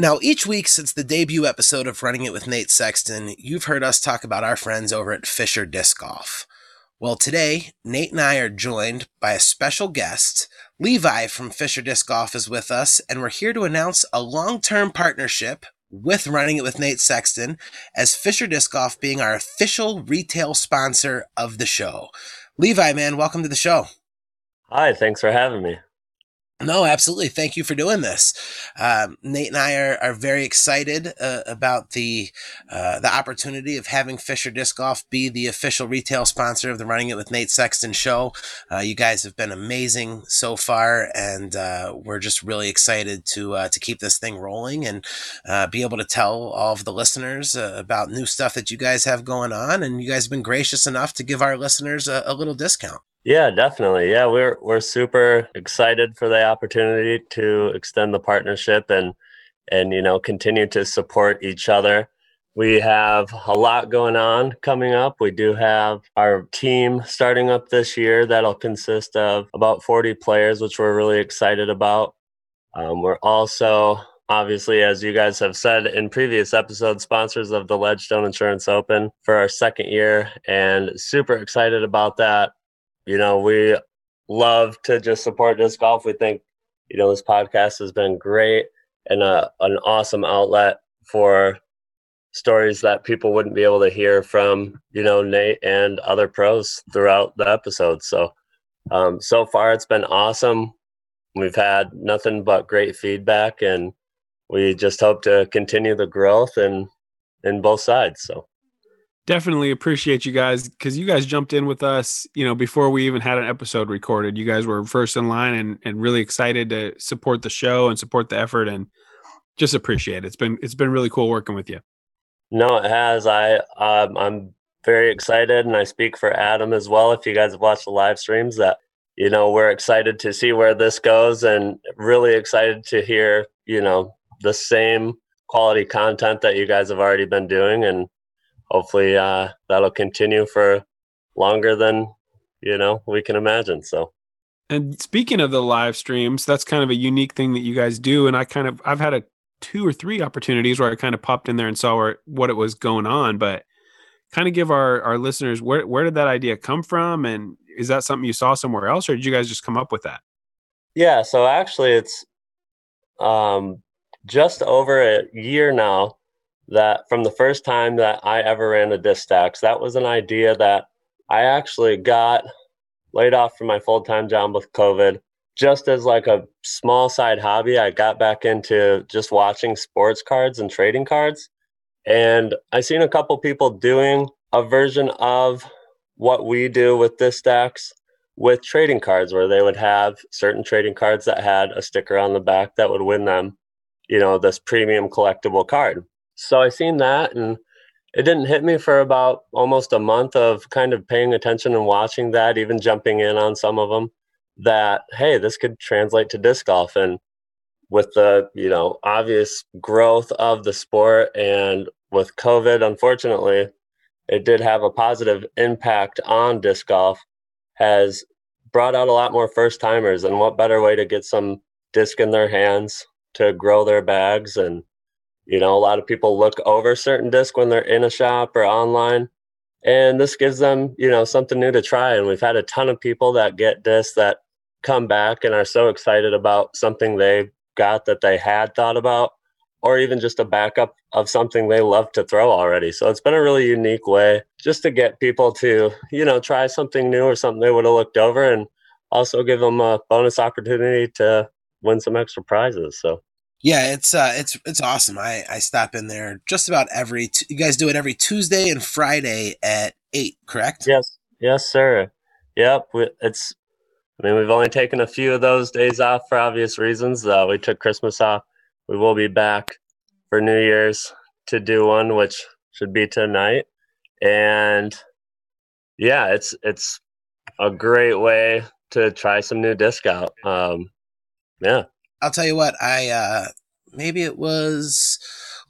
Now, each week since the debut episode of Running It with Nate Sexton, you've heard us talk about our friends over at Fisher Disc Golf. Well, today, Nate and I are joined by a special guest. Levi from Fisher Disc Golf is with us, and we're here to announce a long term partnership with Running It with Nate Sexton, as Fisher Disc Golf being our official retail sponsor of the show. Levi, man, welcome to the show. Hi, thanks for having me. No, absolutely. Thank you for doing this. Um, Nate and I are, are very excited uh, about the uh, the opportunity of having Fisher Disc Golf be the official retail sponsor of the Running It with Nate Sexton show. Uh, you guys have been amazing so far, and uh, we're just really excited to uh, to keep this thing rolling and uh, be able to tell all of the listeners about new stuff that you guys have going on. And you guys have been gracious enough to give our listeners a, a little discount. Yeah, definitely. Yeah, we're we're super excited for the opportunity to extend the partnership and and you know continue to support each other. We have a lot going on coming up. We do have our team starting up this year that'll consist of about 40 players, which we're really excited about. Um, we're also obviously, as you guys have said in previous episodes, sponsors of the Ledgestone Insurance Open for our second year, and super excited about that you know, we love to just support disc golf. We think, you know, this podcast has been great and a, uh, an awesome outlet for stories that people wouldn't be able to hear from, you know, Nate and other pros throughout the episode. So, um, so far it's been awesome. We've had nothing but great feedback and we just hope to continue the growth and in both sides. So definitely appreciate you guys because you guys jumped in with us you know before we even had an episode recorded. You guys were first in line and, and really excited to support the show and support the effort and just appreciate it. It's been it's been really cool working with you. No it has. I um, i'm very excited and i speak for adam as well. If you guys have watched the live streams that you know we're excited to see where this goes and really excited to hear you know the same quality content that you guys have already been doing. And hopefully uh, that'll continue for longer than you know we can imagine. So. And speaking of the live streams, that's kind of a unique thing that you guys do. And I kind of I've had a two or three opportunities where I kind of popped in there and saw where, what it was going on, but kind of give our our listeners where where did that idea come from, and is that something you saw somewhere else, or did you guys just come up with that? Yeah, so actually, it's um, just over a year now that from the first time that I ever ran a disc stacks, that was an idea that I actually got laid off from my full time job with COVID. Just as like a small side hobby, I got back into just watching sports cards and trading cards. And I seen a couple people doing a version of what we do with disc stacks with trading cards where they would have certain trading cards that had a sticker on the back that would win them, you know, this premium collectible card. So I seen that and it didn't hit me for about almost a month of kind of paying attention and watching that, even jumping in on some of them that, hey, this could translate to disc golf. And with the, you know, obvious growth of the sport and with COVID, unfortunately, it did have a positive impact on disc golf, has brought out a lot more first timers. And what better way to get some disc in their hands to grow their bags and you know, a lot of people look over certain disc when they're in a shop or online, and this gives them, you know, something new to try. And we've had a ton of people that get discs that come back and are so excited about something they got that they had thought about, or even just a backup of something they love to throw already. So it's been a really unique way just to get people to, you know, try something new or something they would have looked over and also give them a bonus opportunity to win some extra prizes. So yeah, it's uh, it's it's awesome. I I stop in there just about every. T- you guys do it every Tuesday and Friday at eight, correct? Yes, yes, sir. Yep. It's. I mean, we've only taken a few of those days off for obvious reasons. Uh, we took Christmas off. We will be back for New Year's to do one, which should be tonight. And yeah, it's it's a great way to try some new disc out. Um, yeah. I'll tell you what, I uh maybe it was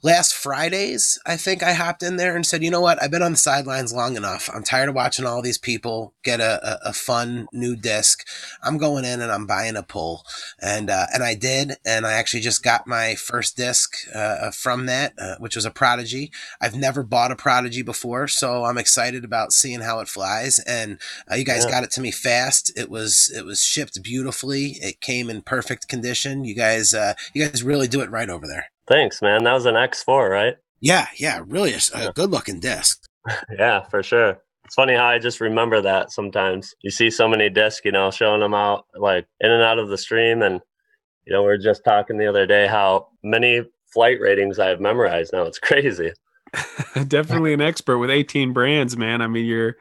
last Fridays, I think I hopped in there and said, you know what? I've been on the sidelines long enough. I'm tired of watching all these people get a, a, a fun new disc. I'm going in and I'm buying a pull. And, uh, and I did. And I actually just got my first disc, uh, from that, uh, which was a Prodigy. I've never bought a Prodigy before, so I'm excited about seeing how it flies. And, uh, you guys yeah. got it to me fast. It was, it was shipped beautifully. It came in perfect condition. You guys, uh, you guys really do it right over there. Thanks, man. That was an X4, right? Yeah, yeah, really a, a good looking disc. yeah, for sure. It's funny how I just remember that sometimes. You see so many discs, you know, showing them out like in and out of the stream. And, you know, we are just talking the other day how many flight ratings I have memorized now. It's crazy. Definitely an expert with 18 brands, man. I mean, you're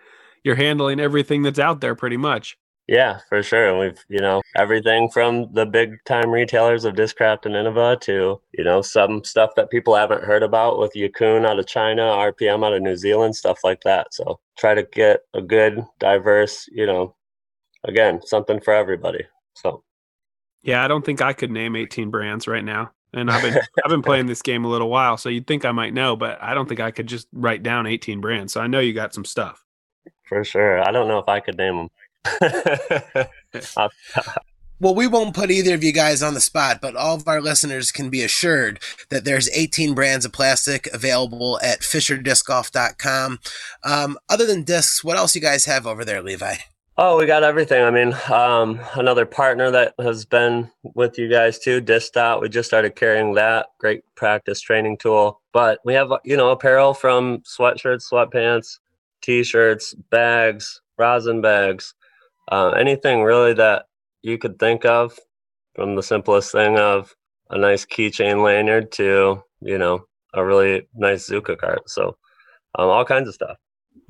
you're handling everything that's out there pretty much. Yeah, for sure. And we've, you know, everything from the big time retailers of Discraft and Innova to, you know, some stuff that people haven't heard about with Yikun out of China, RPM out of New Zealand, stuff like that. So try to get a good, diverse, you know, again, something for everybody. So yeah, I don't think I could name 18 brands right now. And I've been I've been playing this game a little while, so you'd think I might know, but I don't think I could just write down 18 brands. So I know you got some stuff. For sure. I don't know if I could name them. well, we won't put either of you guys on the spot, but all of our listeners can be assured that there's 18 brands of plastic available at FisherDiscGolf.com. Um, other than discs, what else you guys have over there, Levi? Oh, we got everything. I mean, um, another partner that has been with you guys too, Distot. We just started carrying that. Great practice training tool. But we have, you know, apparel from sweatshirts, sweatpants, t-shirts, bags, rosin bags, uh, anything really that you could think of, from the simplest thing of a nice keychain lanyard to you know a really nice Zuca cart. So um, all kinds of stuff.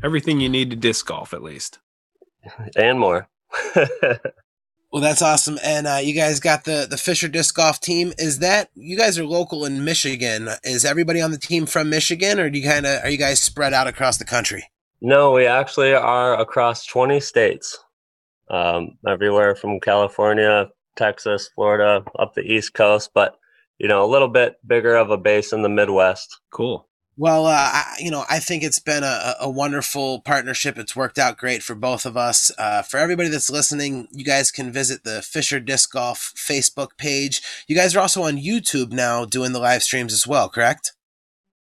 Everything you need to disc golf, at least, and more. well, that's awesome. And uh, you guys got the the Fisher disc golf team. Is that you guys are local in Michigan? Is everybody on the team from Michigan, or do you kind of are you guys spread out across the country? No, we actually are across twenty states um, everywhere from California, Texas, Florida, up the East Coast, but you know, a little bit bigger of a base in the Midwest. Cool. Well, uh, I, you know, I think it's been a, a, wonderful partnership. It's worked out great for both of us. Uh, for everybody that's listening, you guys can visit the Fisher Disc Golf Facebook page. You guys are also on YouTube now doing the live streams as well, correct?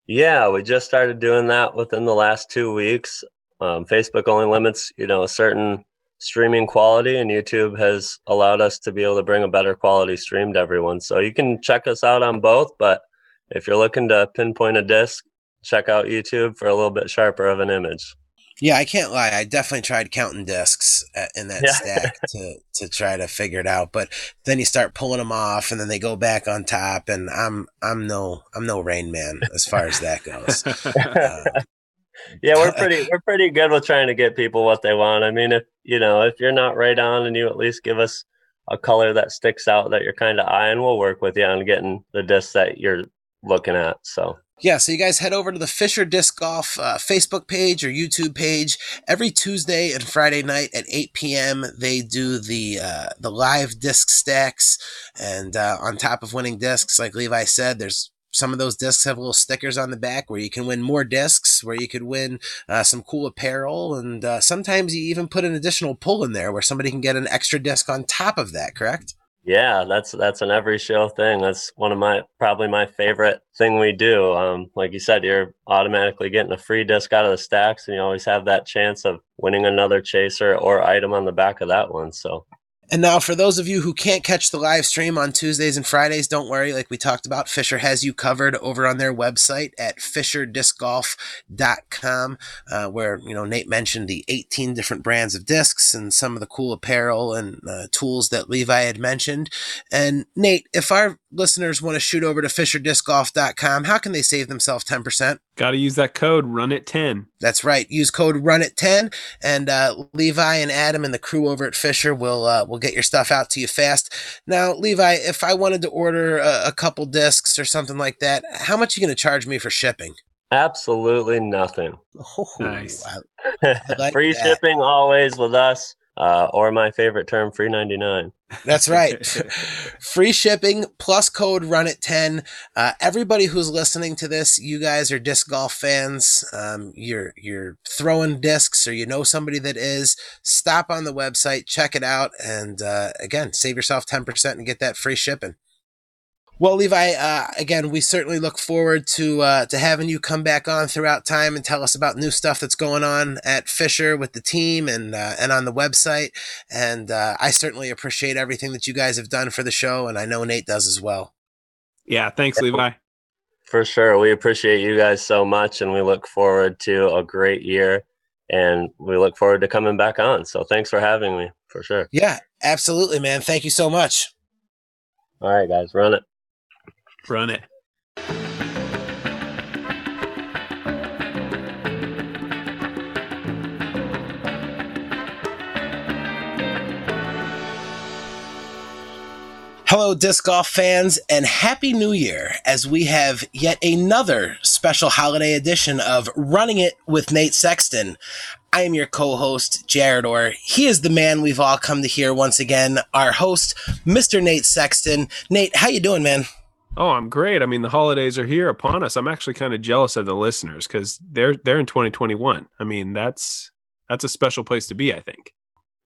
Yeah, we just started doing that within the last two weeks. Um, Facebook only limits, you know, a certain streaming quality and YouTube has allowed us to be able to bring a better quality stream to everyone. So you can check us out on both, but if you're looking to pinpoint a disc, check out YouTube for a little bit sharper of an image. Yeah, I can't lie. I definitely tried counting discs in that yeah. stack to to try to figure it out, but then you start pulling them off, and then they go back on top, and I'm I'm no I'm no rain man as far as that goes. Uh, yeah, we're pretty we're pretty good with trying to get people what they want. I mean, if you know, if you're not right on and you at least give us a color that sticks out that you're kind of eyeing, we'll work with you on getting the disc that you're looking at. So yeah, so you guys head over to the Fisher Disc Golf uh, Facebook page or YouTube page every Tuesday and Friday night at 8 p.m. They do the uh, the live disc stacks, and uh, on top of winning discs, like Levi said, there's some of those discs have little stickers on the back where you can win more discs, where you could win uh, some cool apparel, and uh, sometimes you even put an additional pull in there where somebody can get an extra disc on top of that. Correct? Yeah, that's that's an every show thing. That's one of my probably my favorite thing we do. Um, like you said, you're automatically getting a free disc out of the stacks, and you always have that chance of winning another chaser or item on the back of that one. So and now, for those of you who can't catch the live stream on Tuesdays and Fridays, don't worry. Like we talked about, Fisher has you covered over on their website at fisherdiscgolf.com, uh, where, you know, Nate mentioned the 18 different brands of discs and some of the cool apparel and uh, tools that Levi had mentioned. And Nate, if our listeners want to shoot over to fisherdiscgolf.com, how can they save themselves 10%? Got to use that code run it 10. That's right. Use code run it 10 and uh, Levi and Adam and the crew over at Fisher will uh, will get your stuff out to you fast. Now, Levi, if I wanted to order a, a couple discs or something like that, how much are you going to charge me for shipping? Absolutely nothing. Oh, nice. like free that. shipping always with us. Uh, or my favorite term, free 99. That's right. Free shipping plus code run at 10. Uh, everybody who's listening to this, you guys are disc golf fans. Um, you're, you're throwing discs or you know somebody that is. Stop on the website, check it out. And uh, again, save yourself 10% and get that free shipping. Well, Levi, uh, again, we certainly look forward to uh, to having you come back on throughout time and tell us about new stuff that's going on at Fisher with the team and uh, and on the website. And uh, I certainly appreciate everything that you guys have done for the show, and I know Nate does as well. Yeah, thanks, Levi. For sure, we appreciate you guys so much, and we look forward to a great year. And we look forward to coming back on. So thanks for having me, for sure. Yeah, absolutely, man. Thank you so much. All right, guys, run it. Run it. Hello, disc golf fans, and Happy New Year as we have yet another special holiday edition of Running It with Nate Sexton. I am your co-host, Jared Orr. He is the man we've all come to hear once again, our host, Mr. Nate Sexton. Nate, how you doing, man? Oh, I'm great. I mean, the holidays are here upon us. I'm actually kind of jealous of the listeners because they're they're in 2021. I mean, that's that's a special place to be. I think.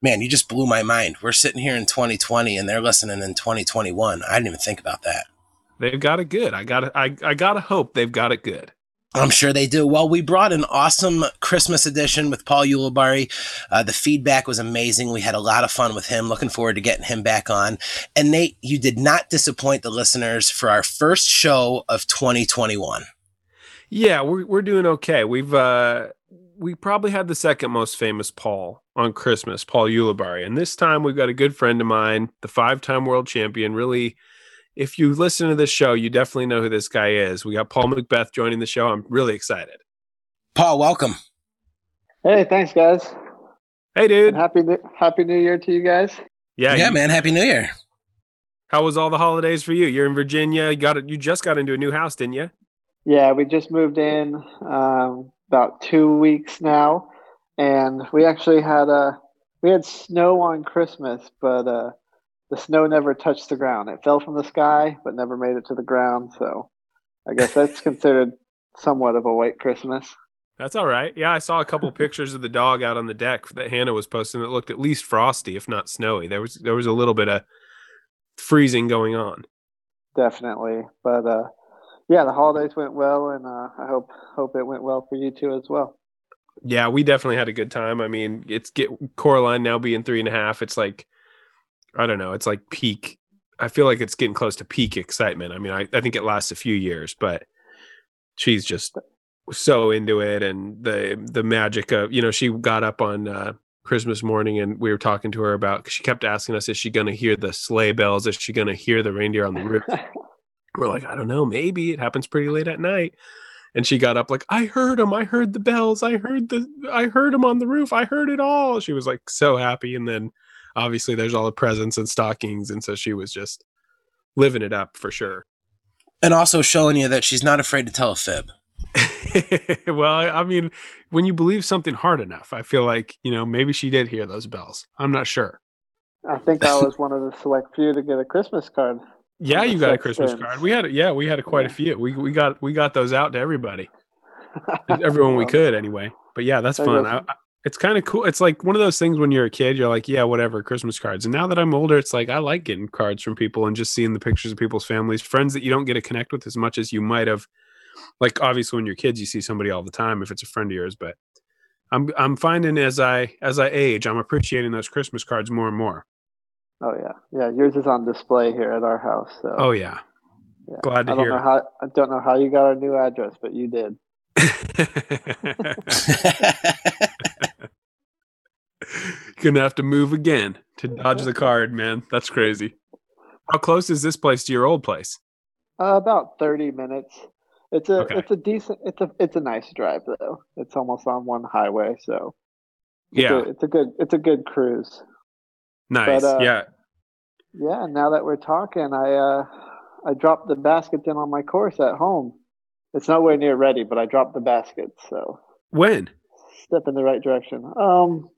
Man, you just blew my mind. We're sitting here in 2020 and they're listening in 2021. I didn't even think about that. They've got it good. I got I I gotta hope they've got it good. I'm sure they do. Well, we brought an awesome Christmas edition with Paul Ulibarri. Uh, the feedback was amazing. We had a lot of fun with him. Looking forward to getting him back on. And Nate, you did not disappoint the listeners for our first show of 2021. Yeah, we're we're doing okay. We've uh we probably had the second most famous Paul on Christmas, Paul Ulibarri. And this time we've got a good friend of mine, the five-time world champion, really if you listen to this show, you definitely know who this guy is. We got Paul McBeth joining the show. I'm really excited. Paul, welcome. Hey, thanks, guys. Hey, dude. And happy Happy New Year to you guys. Yeah, yeah, you, man. Happy New Year. How was all the holidays for you? You're in Virginia. You got it. You just got into a new house, didn't you? Yeah, we just moved in um, about two weeks now, and we actually had a we had snow on Christmas, but uh, the snow never touched the ground. It fell from the sky, but never made it to the ground. So I guess that's considered somewhat of a white Christmas. That's all right. Yeah, I saw a couple pictures of the dog out on the deck that Hannah was posting. It looked at least frosty, if not snowy. There was there was a little bit of freezing going on. Definitely, but uh, yeah, the holidays went well, and uh, I hope hope it went well for you too as well. Yeah, we definitely had a good time. I mean, it's get Coraline now being three and a half. It's like I don't know. It's like peak. I feel like it's getting close to peak excitement. I mean, I, I think it lasts a few years, but she's just so into it and the the magic of you know she got up on uh, Christmas morning and we were talking to her about she kept asking us is she going to hear the sleigh bells is she going to hear the reindeer on the roof we're like I don't know maybe it happens pretty late at night and she got up like I heard them I heard the bells I heard the I heard them on the roof I heard it all she was like so happy and then obviously there's all the presents and stockings and so she was just living it up for sure. And also showing you that she's not afraid to tell a fib. Well i mean when you believe something hard enough i feel like you know maybe she did hear those bells. I'm not sure. I think i was one of the select few to get a christmas card. Yeah you got a christmas card. We had a, yeah we had a, quite yeah. a few. We, we got we got those out to everybody. Everyone we could anyway. But yeah that's fun. I, it's kind of cool. It's like one of those things when you're a kid, you're like, yeah, whatever, Christmas cards. And now that I'm older, it's like I like getting cards from people and just seeing the pictures of people's families, friends that you don't get to connect with as much as you might have. Like obviously when you're kids, you see somebody all the time if it's a friend of yours, but I'm I'm finding as I as I age, I'm appreciating those Christmas cards more and more. Oh yeah. Yeah, yours is on display here at our house. So Oh yeah. yeah. Glad to I don't hear. Know how, I don't know how you got our new address, but you did. Gonna have to move again to dodge the card, man. That's crazy. How close is this place to your old place? Uh, about thirty minutes. It's a okay. it's a decent it's a it's a nice drive though. It's almost on one highway, so it's yeah, a, it's a good it's a good cruise. Nice, but, uh, yeah, yeah. Now that we're talking, I uh I dropped the baskets in on my course at home. It's nowhere near ready, but I dropped the baskets. So when step in the right direction. Um,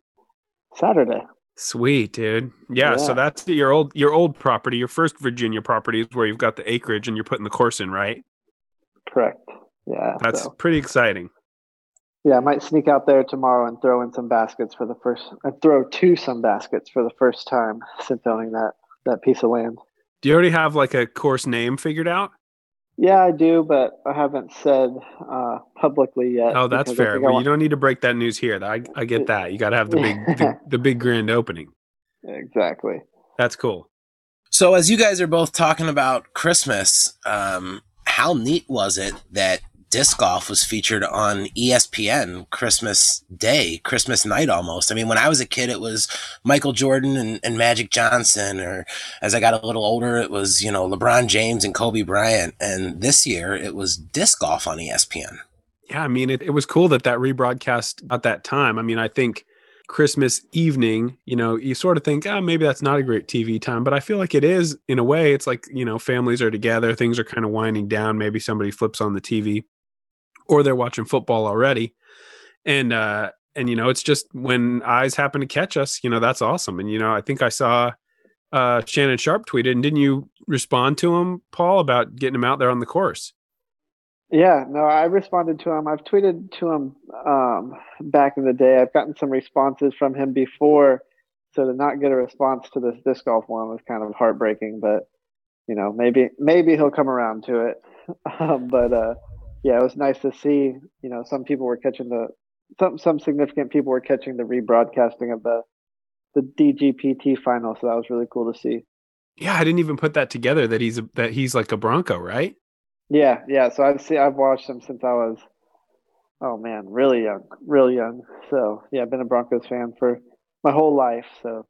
Saturday. Sweet, dude. Yeah, so that's your old your old property, your first Virginia property is where you've got the acreage and you're putting the course in, right? Correct. Yeah. That's so, pretty exciting. yeah, I might sneak out there tomorrow and throw in some baskets for the first. And throw to some baskets for the first time since owning that that piece of land. Do you already have like a course name figured out? Yeah, I do, but I haven't said uh, publicly yet. Oh, that's fair. think I Well, you don't need to break that news here. I I get that. You got to have the big the, the big grand opening. Exactly. That's cool. So, as you guys are both talking about Christmas, um, how neat was it that disc golf was featured on ESPN Christmas Day, Christmas night almost? I mean, when I was a kid, it was Michael Jordan and, and Magic Johnson, or as I got a little older, it was, you know, LeBron James and Kobe Bryant. And this year, it was disc golf on ESPN. Yeah, I mean, it, it was cool that that rebroadcast at that time. I mean, I think Christmas evening, you know, you sort of think, oh, maybe that's not a great TV time, but I feel like it is in a way. It's like, you know, families are together, things are kind of winding down. Maybe somebody flips on the TV or they're watching football already. And, uh, and you know, it's just when eyes happen to catch us, you know, that's awesome. And, you know, I think I saw uh, Shannon Sharpe tweeted, and didn't you respond to him, Paul, about getting him out there on the course? Yeah, no, I responded to him. I've tweeted to him um, back in the day. I've gotten some responses from him before, so to not get a response to this disc golf one was kind of heartbreaking. But you know, maybe maybe he'll come around to it. um, but uh, yeah, it was nice to see. You know, some people were catching the some some significant people were catching the rebroadcasting of the the DGPT final, so that was really cool to see. Yeah, I didn't even put that together that he's a, that he's like a Bronco, right? Yeah, yeah. So I've seen, I've watched him since I was, oh man, really young, really young. So yeah, I've been a Broncos fan for my whole life. So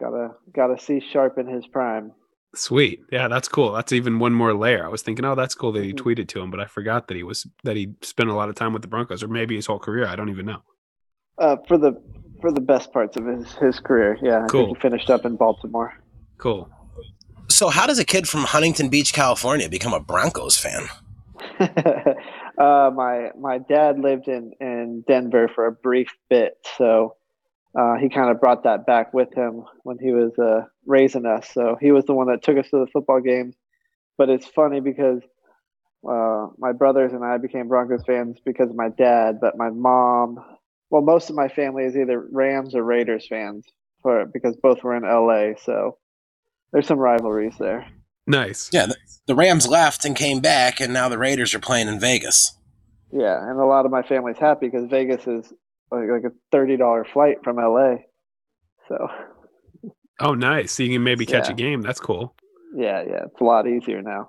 gotta gotta see Sharpe in his prime. Sweet. Yeah, that's cool. That's even one more layer. I was thinking, oh, that's cool that he Mhm. tweeted to him, but I forgot that he was that he spent a lot of time with the Broncos, or maybe his whole career. I don't even know. Uh, for the for the best parts of his his career. Yeah, I Cool. think he finished up in Baltimore. Cool. So, how does a kid from Huntington Beach, California, become a Broncos fan? uh, my my dad lived in in Denver for a brief bit, so uh, he kind of brought that back with him when he was uh, raising us. So he was the one that took us to the football games. But it's funny because uh, my brothers and I became Broncos fans because of my dad, but my mom, well, most of my family is either Rams or Raiders fans for because both were in LA. So there's some rivalries there. Nice. Yeah, the, the Rams left and came back, and now the Raiders are playing in Vegas. Yeah, and a lot of my family's happy because Vegas is like, like a thirty dollar flight from LA. So Oh, nice. So you can maybe catch a game. That's cool. yeah, yeah, it's a lot easier now.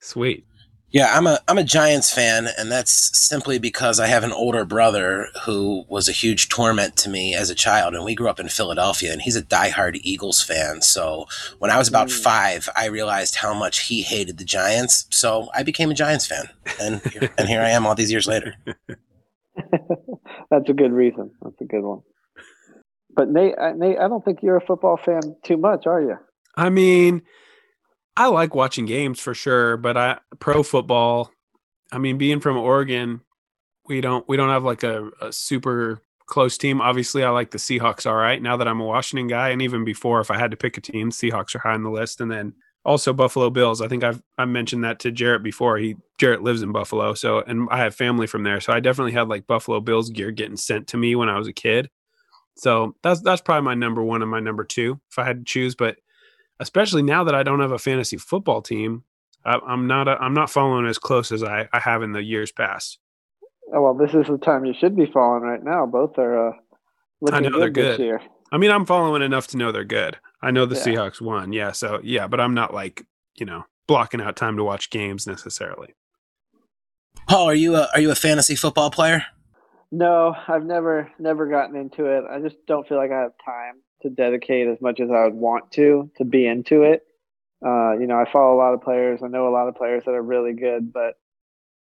Sweet. Yeah, I'm a I'm a Giants fan, and that's simply because I have an older brother who was a huge torment to me as a child, and we grew up in Philadelphia, and he's a diehard Eagles fan. So when I was about Mm. five, I realized how much he hated the Giants, so I became a Giants fan, and here, and here I am all these years later. That's a good reason. That's a good one. But Nate, I, Nate, I don't think you're a football fan too much, are you? I mean, I like watching games for sure, but I pro football. I mean, being from Oregon, we don't we don't have like a, a super close team. Obviously, I like the Seahawks. All right, now that I'm a Washington guy, and even before, if I had to pick a team, Seahawks are high on the list, and then also Buffalo Bills. I think I've I mentioned that to Jarrett before. He Jarrett lives in Buffalo, so and I have family from there, so I definitely had like Buffalo Bills gear getting sent to me when I was a kid. So that's that's probably my number one and my number two if I had to choose. But especially now that I don't have a fantasy football team, I, I'm not a, I'm not following as close as I, I have in the years past. Oh, well, this is the time you should be following right now. Both are uh, looking know they're good, this year. I mean, I'm following enough to know they're good. I know the Yeah. Seahawks won, yeah. So yeah, but I'm not like you know blocking out time to watch games necessarily. Paul, are you a are you a fantasy football player? No, I've never never gotten into it. I just don't feel like I have time to dedicate as much as I would want to to be into it. Uh, you know, I follow a lot of players. I know a lot of players that are really good, but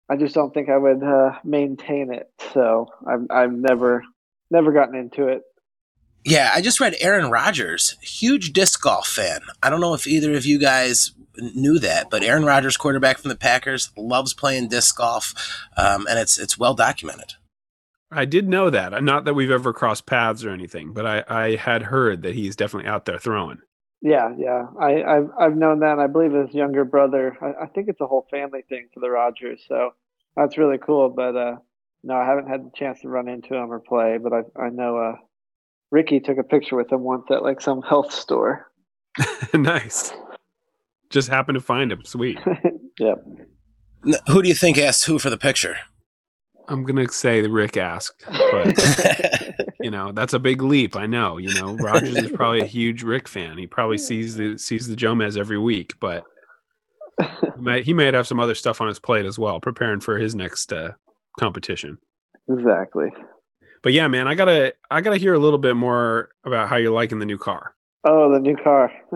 I just don't think I would uh, maintain it. So I've I've never never gotten into it. Yeah, I just read Aaron Rodgers, huge disc golf fan. I don't know if either of you guys knew that, but Aaron Rodgers, quarterback from the Packers, loves playing disc golf, um, and it's it's well documented. I did know that. Not that we've ever crossed paths or anything, but I, I had heard that he's definitely out there throwing. Yeah, yeah. I, I've I've known that. I believe his younger brother. I, I think it's a whole family thing for the Rodgers. So that's really cool. But uh, no, I haven't had the chance to run into him or play. But I I know uh, Ricky took a picture with him once at like some health store. nice. Just happened to find him. Sweet. yep. N- Who do you think asked who for the picture? I'm gonna say that Rick asked, but you know that's a big leap. I know. You know, Rodgers is probably a huge Rick fan. He probably sees the sees the Jomez every week, but he might he might have some other stuff on his plate as well, preparing for his next uh, competition. exactly. But yeah, man, I gotta I gotta hear a little bit more about how you're liking the new car. Oh, the new car.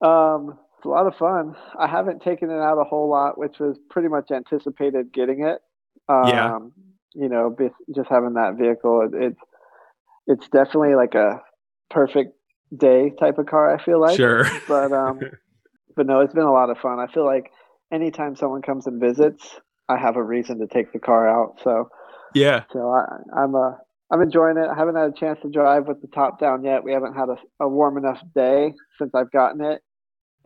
um, it's a lot of fun. I haven't taken it out a whole lot, which was pretty much anticipated getting it. Um, Yeah. You know, just having that vehicle, it, it's it's definitely like a perfect day type of car. I feel like. sure. But um, but no, it's been a lot of fun. I feel like anytime someone comes and visits, I have a reason to take the car out. So yeah. so I, I'm uh, I'm enjoying it. I haven't had a chance to drive with the top down yet. We haven't had a, a warm enough day since I've gotten it,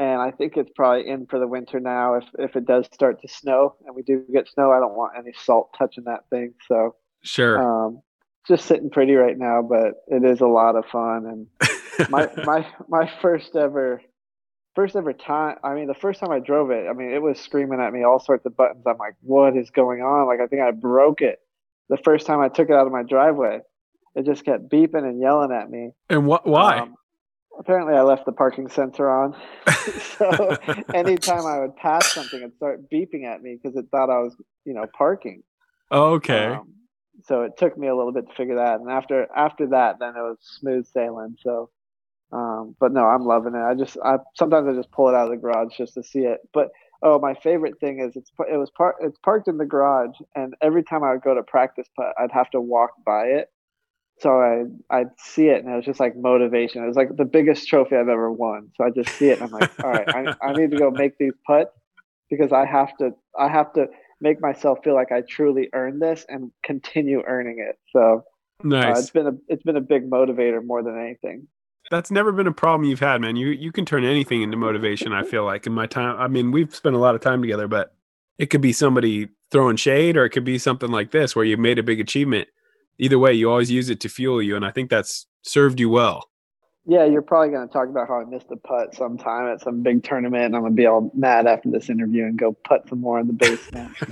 and I think it's probably in for the winter now. If if it does start to snow and we do get snow, I don't want any salt touching that thing. So Sure. um, just sitting pretty right now, but it is a lot of fun. And my my my first ever first ever time i mean the first time i drove it i mean it was screaming at me all sorts of buttons i'm like what is going on like i think i broke it the first time i took it out of my driveway it just kept beeping and yelling at me and what? Why? Um, apparently i left the parking sensor on so anytime i would pass something it'd start beeping at me because it thought i was you know parking okay. um, so it took me a little bit to figure that, and after after that, then it was smooth sailing. So, um, but no, I'm loving it. I just I sometimes I just pull it out of the garage just to see it. But oh, my favorite thing is it's it was par- it's parked in the garage, and every time I would go to practice putt, I'd have to walk by it. So I I'd see it, and it was just like motivation. It was like the biggest trophy I've ever won. So I just see it, and I'm like, all right, I, I need to go make these putts because I have to I have to make myself feel like I truly earned this and continue earning it. So uh, nice. it's been a it's been a big motivator more than anything. That's never been a problem you've had, man. You you can turn anything into motivation. I feel like in my time. I mean, we've spent a lot of time together, but it could be somebody throwing shade, or it could be something like this where you've made a big achievement. Either way, you always use it to fuel you, and I think that's served you well. Yeah, you're probably going to talk about how I missed a putt sometime at some big tournament, and I'm going to be all mad after this interview and go putt some more in the basement. So,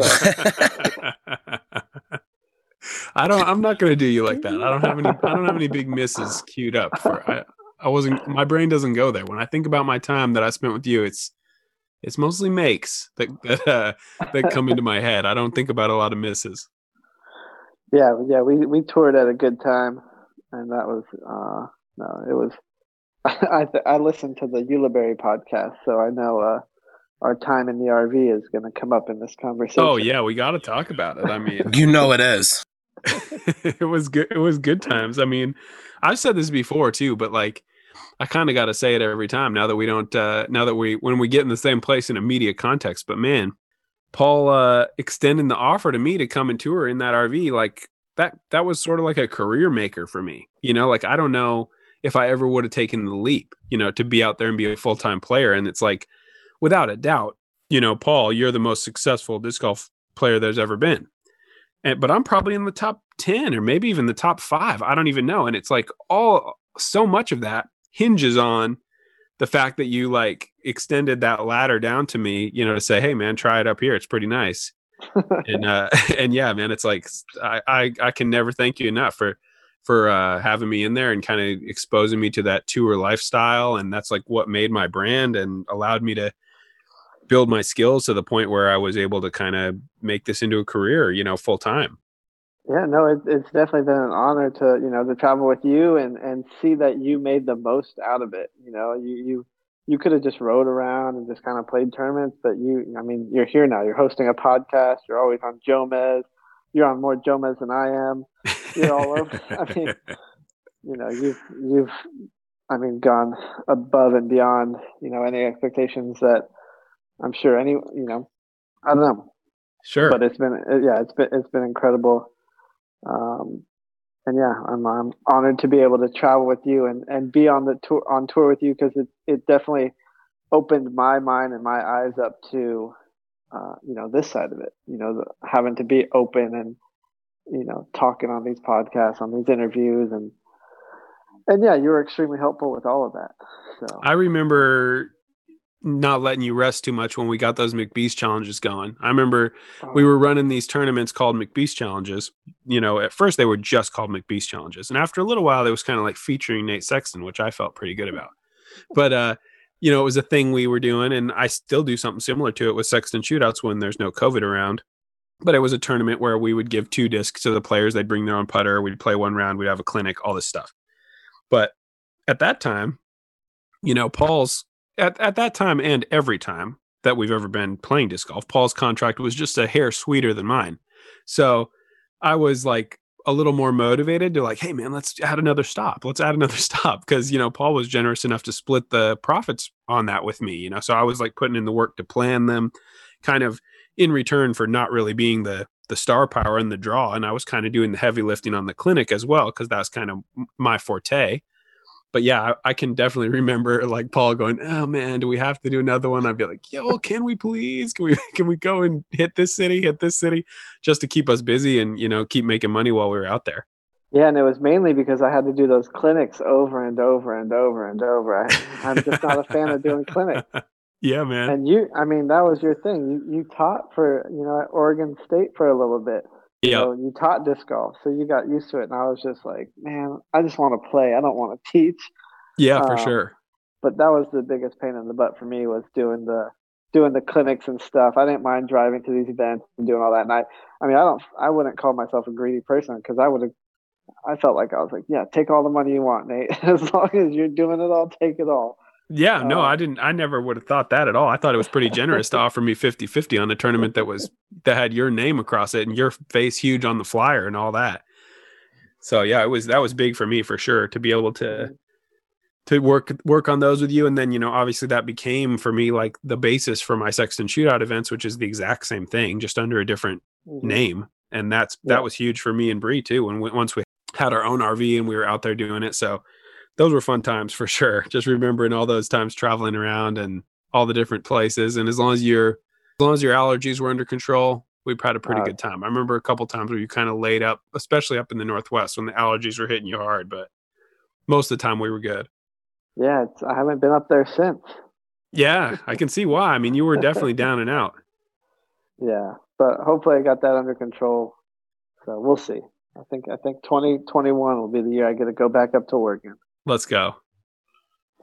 I don't. I'm not going to do you like that. I don't have any. I don't have any big misses queued up. For I, I wasn't. My brain doesn't go there. When I think about my time that I spent with you, it's it's mostly makes that that uh, that come into my head. I don't think about a lot of misses. Yeah, yeah, we we toured at a good time, and that was uh, no, it was. I I listened to the Ulibarri podcast, so I know uh, our time in the RV is going to come up in this conversation. Oh yeah, we got to talk about it. I mean, you know it is. it was good. It was good times. I mean, I've said this before too, but like, I kind of got to say it every time now that we don't. uh Now that we when we get in the same place in a media context. But man, Paul uh extending the offer to me to come and tour in that RV, like that. That was sort of like a career maker for me. You know, like I don't know if I ever would have taken the leap. You know, to be out there and be a full time player. And it's like, without a doubt, you know, Paul, you're the most successful disc golf player there's ever been and but I'm probably in the top 10 or maybe even the top 5 I don't even know and it's like all so much of that hinges on the fact that you like extended that ladder down to me you know to say hey man try it up here. It's pretty nice. And uh and yeah man it's like I I, I can never thank you enough for for uh having me in there and kind of exposing me to that tour lifestyle. And that's like what made my brand and allowed me to build my skills to the point where I was able to kind of make this into a career, you know, full time. Yeah, no, it, it's definitely been an honor to you know to travel with you and and see that you made the most out of it. You know, you you you could have just rode around and just kind of played tournaments, but you, I mean, you're here now. You're hosting a podcast. You're always on Jomez. You're on more Jomez than I am. You're all over. I mean, you know, you've you've, I mean, gone above and beyond. You know, any expectations that I'm sure any, you know, I don't know, sure. but it's been, yeah, it's been it's been incredible Um, and yeah, I'm, I'm honored to be able to travel with you and, and be on the tour on tour with you because it, it definitely opened my mind and my eyes up to uh, you know this side of it. You know, the, having to be open and you know talking on these podcasts, on these interviews, and and yeah, you were extremely helpful with all of that. So I remember not letting you rest too much when we got those McBeast challenges going. I remember we were running these tournaments called McBeast challenges. You know, at first they were just called McBeast challenges. And after a little while, they was kind of like featuring Nate Sexton, which I felt pretty good about. But, uh, you know, it was a thing we were doing. And I still do something similar to it with Sexton shootouts when there's no COVID around. But it was a tournament where we would give two discs to the players. They'd bring their own putter. We'd play one round. We'd have a clinic, all this stuff. But at that time, you know, Paul's at, at that time and every time that we've ever been playing disc golf, Paul's contract was just a hair sweeter than mine. So I was like a little more motivated to like, hey man, let's add another stop. Let's add another stop. Cause you know, Paul was generous enough to split the profits on that with me, you know. So I was like putting in the work to plan them kind of in return for not really being the the star power and the draw. And I was kind of doing the heavy lifting on the clinic as well, because that's kind of my forte but yeah, I, I, can definitely remember like Paul going, "Oh man, do we have to do another one?" I'd be like, "Yo, can we please? Can we can we go and hit this city, hit this city, just to keep us busy and you know keep making money while we were out there." Yeah, and it was mainly because I had to do those clinics over and over and over and over. I, I'm just not a fan of doing clinics. Yeah, man. And you, I mean, that was your thing. You you taught for you know at Oregon State for a little bit. Yeah. So you taught disc golf, so you got used to it, and I was just like, man, I just want to play. I don't want to teach. Yeah, for um, sure. But that was the biggest pain in the butt for me was doing the doing the clinics and stuff. I didn't mind driving to these events and doing all that. And I, I mean, I don't, I wouldn't call myself a greedy person because I would have, I felt like I was like, yeah, take all the money you want, Nate. as long as you're doing it all, take it all. Yeah, no, I didn't. I never would have thought that at all. I thought it was pretty generous to offer me 50 50 on a tournament that was, that had your name across it and your face huge on the flyer and all that. So yeah, it was, that was big for me for sure to be able to, to work, work on those with you. And then, you know, obviously that became for me like the basis for my Sexton shootout events, which is the exact same thing, just under a different mm-hmm. name. And that's, yeah. that was huge for me and Bree too. When we, once we had our own RV and we were out there doing it. So, those were fun times for sure. Just remembering all those times traveling around and all the different places. And as long as your as long as your allergies were under control, we had a pretty uh, good time. I remember a couple times where you kind of laid up, especially up in the northwest when the allergies were hitting you hard. But most of the time we were good. Yeah, I haven't been up there since. Yeah, I can see why. I mean, you were definitely down and out. Yeah, but hopefully I got that under control. So we'll see. I think I think 2021 will be the year I get to go back up to Oregon. Let's go.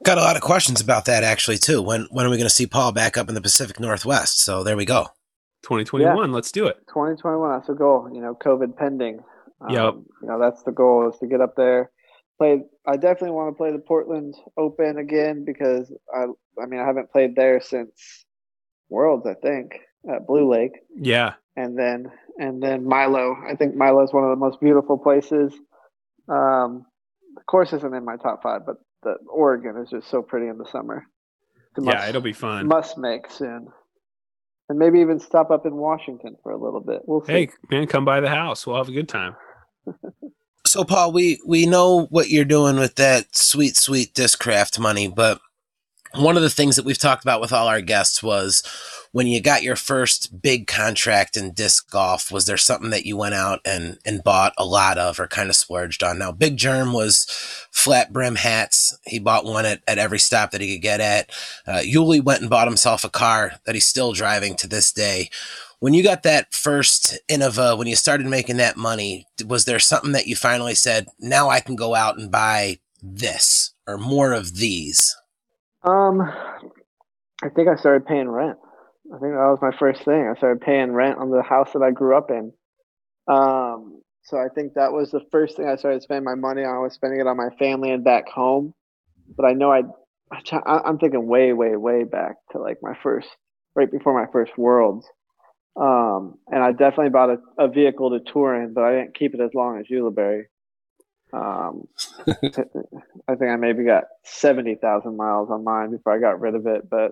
Got a lot of questions about that actually too. When when are we going to see Paul back up in the Pacific Northwest? So there we go. 2021. Yeah. Let's do it. 2021. That's the goal. You know, COVID pending. Um, yep. You know, that's the goal is to get up there. Play. I definitely want to play the Portland Open again because I. I mean, I haven't played there since Worlds. I think at Blue Lake. Yeah. And then and then Milo. I think Milo is one of the most beautiful places. Um, the course isn't in my top five, but the Oregon is just so pretty in the summer. Must, yeah, it'll be fun. Must make soon, and maybe even stop up in Washington for a little bit. We'll see. Hey, man, come by the house. We'll have a good time. so, Paul, we we know what you're doing with that sweet, sweet Discraft money, but one of the things that we've talked about with all our guests was when you got your first big contract in disc golf, was there something that you went out and, and bought a lot of or kind of splurged on? Now, Big Jerm was flat brim hats. He bought one at, at every stop that he could get at. Uh, Yuli went and bought himself a car that he's still driving to this day. When you got that first Innova, when you started making that money, was there something that you finally said, now I can go out and buy this or more of these? Um, I think I started paying rent. I think that was my first thing. I started paying rent on the house that I grew up in. Um, so I think that was the first thing I started spending my money on. I was spending it on my family and back home. But I know I, I am thinking way, way, way back to like my first, right before my first Worlds. Um, and I definitely bought a, a, vehicle to tour in, but I didn't keep it as long as Ulibarri. Um, I think I maybe got seventy thousand miles on mine before I got rid of it. But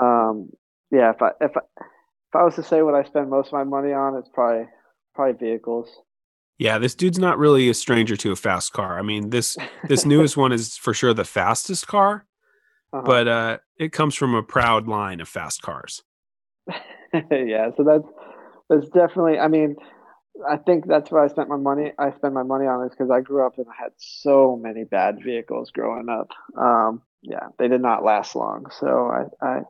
um, yeah, if I if I if I was to say what I spend most of my money on, it's probably probably vehicles. Yeah, this dude's not really a stranger to a fast car. I mean, this this newest one is for sure the fastest car, Uh-huh. but uh it comes from a proud line of fast cars. yeah, so that's that's definitely. I mean, I think that's where I spent my money. I spend my money on is because I grew up and I had so many bad vehicles growing up. Um, yeah, they did not last long. So I, I,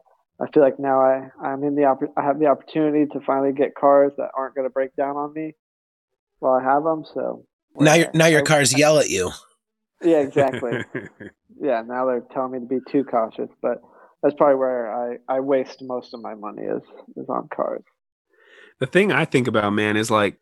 I feel like now I, I'm in the opp- I have the opportunity to finally get cars that aren't going to break down on me while I have them. So Now your now your I- cars yell at you. Yeah, exactly. yeah, now they're telling me to be too cautious, but that's probably where I, I waste most of my money is is on cars. the thing I think about, man, is like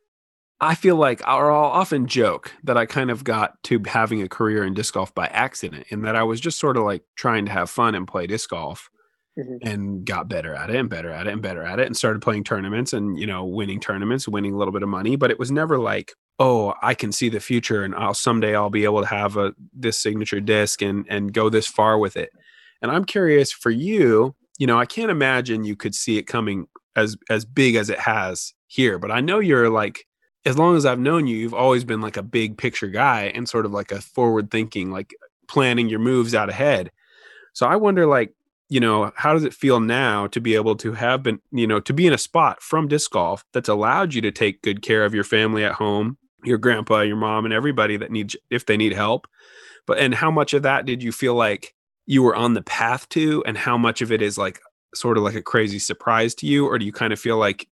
I feel like or I'll often joke that I kind of got to having a career in disc golf by accident, in that I was just sort of like trying to have fun and play disc golf, Mhm. and got better at it and better at it and better at it, and started playing tournaments and you know winning tournaments, winning a little bit of money, but it was never like oh I can see the future and I'll someday I'll be able to have a this signature disc and and go this far with it. And I'm curious for you, you know, I can't imagine you could see it coming as as big as it has here, but I know you're like as long as I've known you, you've always been like a big picture guy and sort of like a forward thinking, like planning your moves out ahead. So I wonder like, you know, how does it feel now to be able to have been, you know, to be in a spot from disc golf that's allowed you to take good care of your family at home, your grandpa, your mom, and everybody that needs if they need help. But and how much of that did you feel like you were on the path to, and how much of it is like sort of like a crazy surprise to you, or do you kind of feel like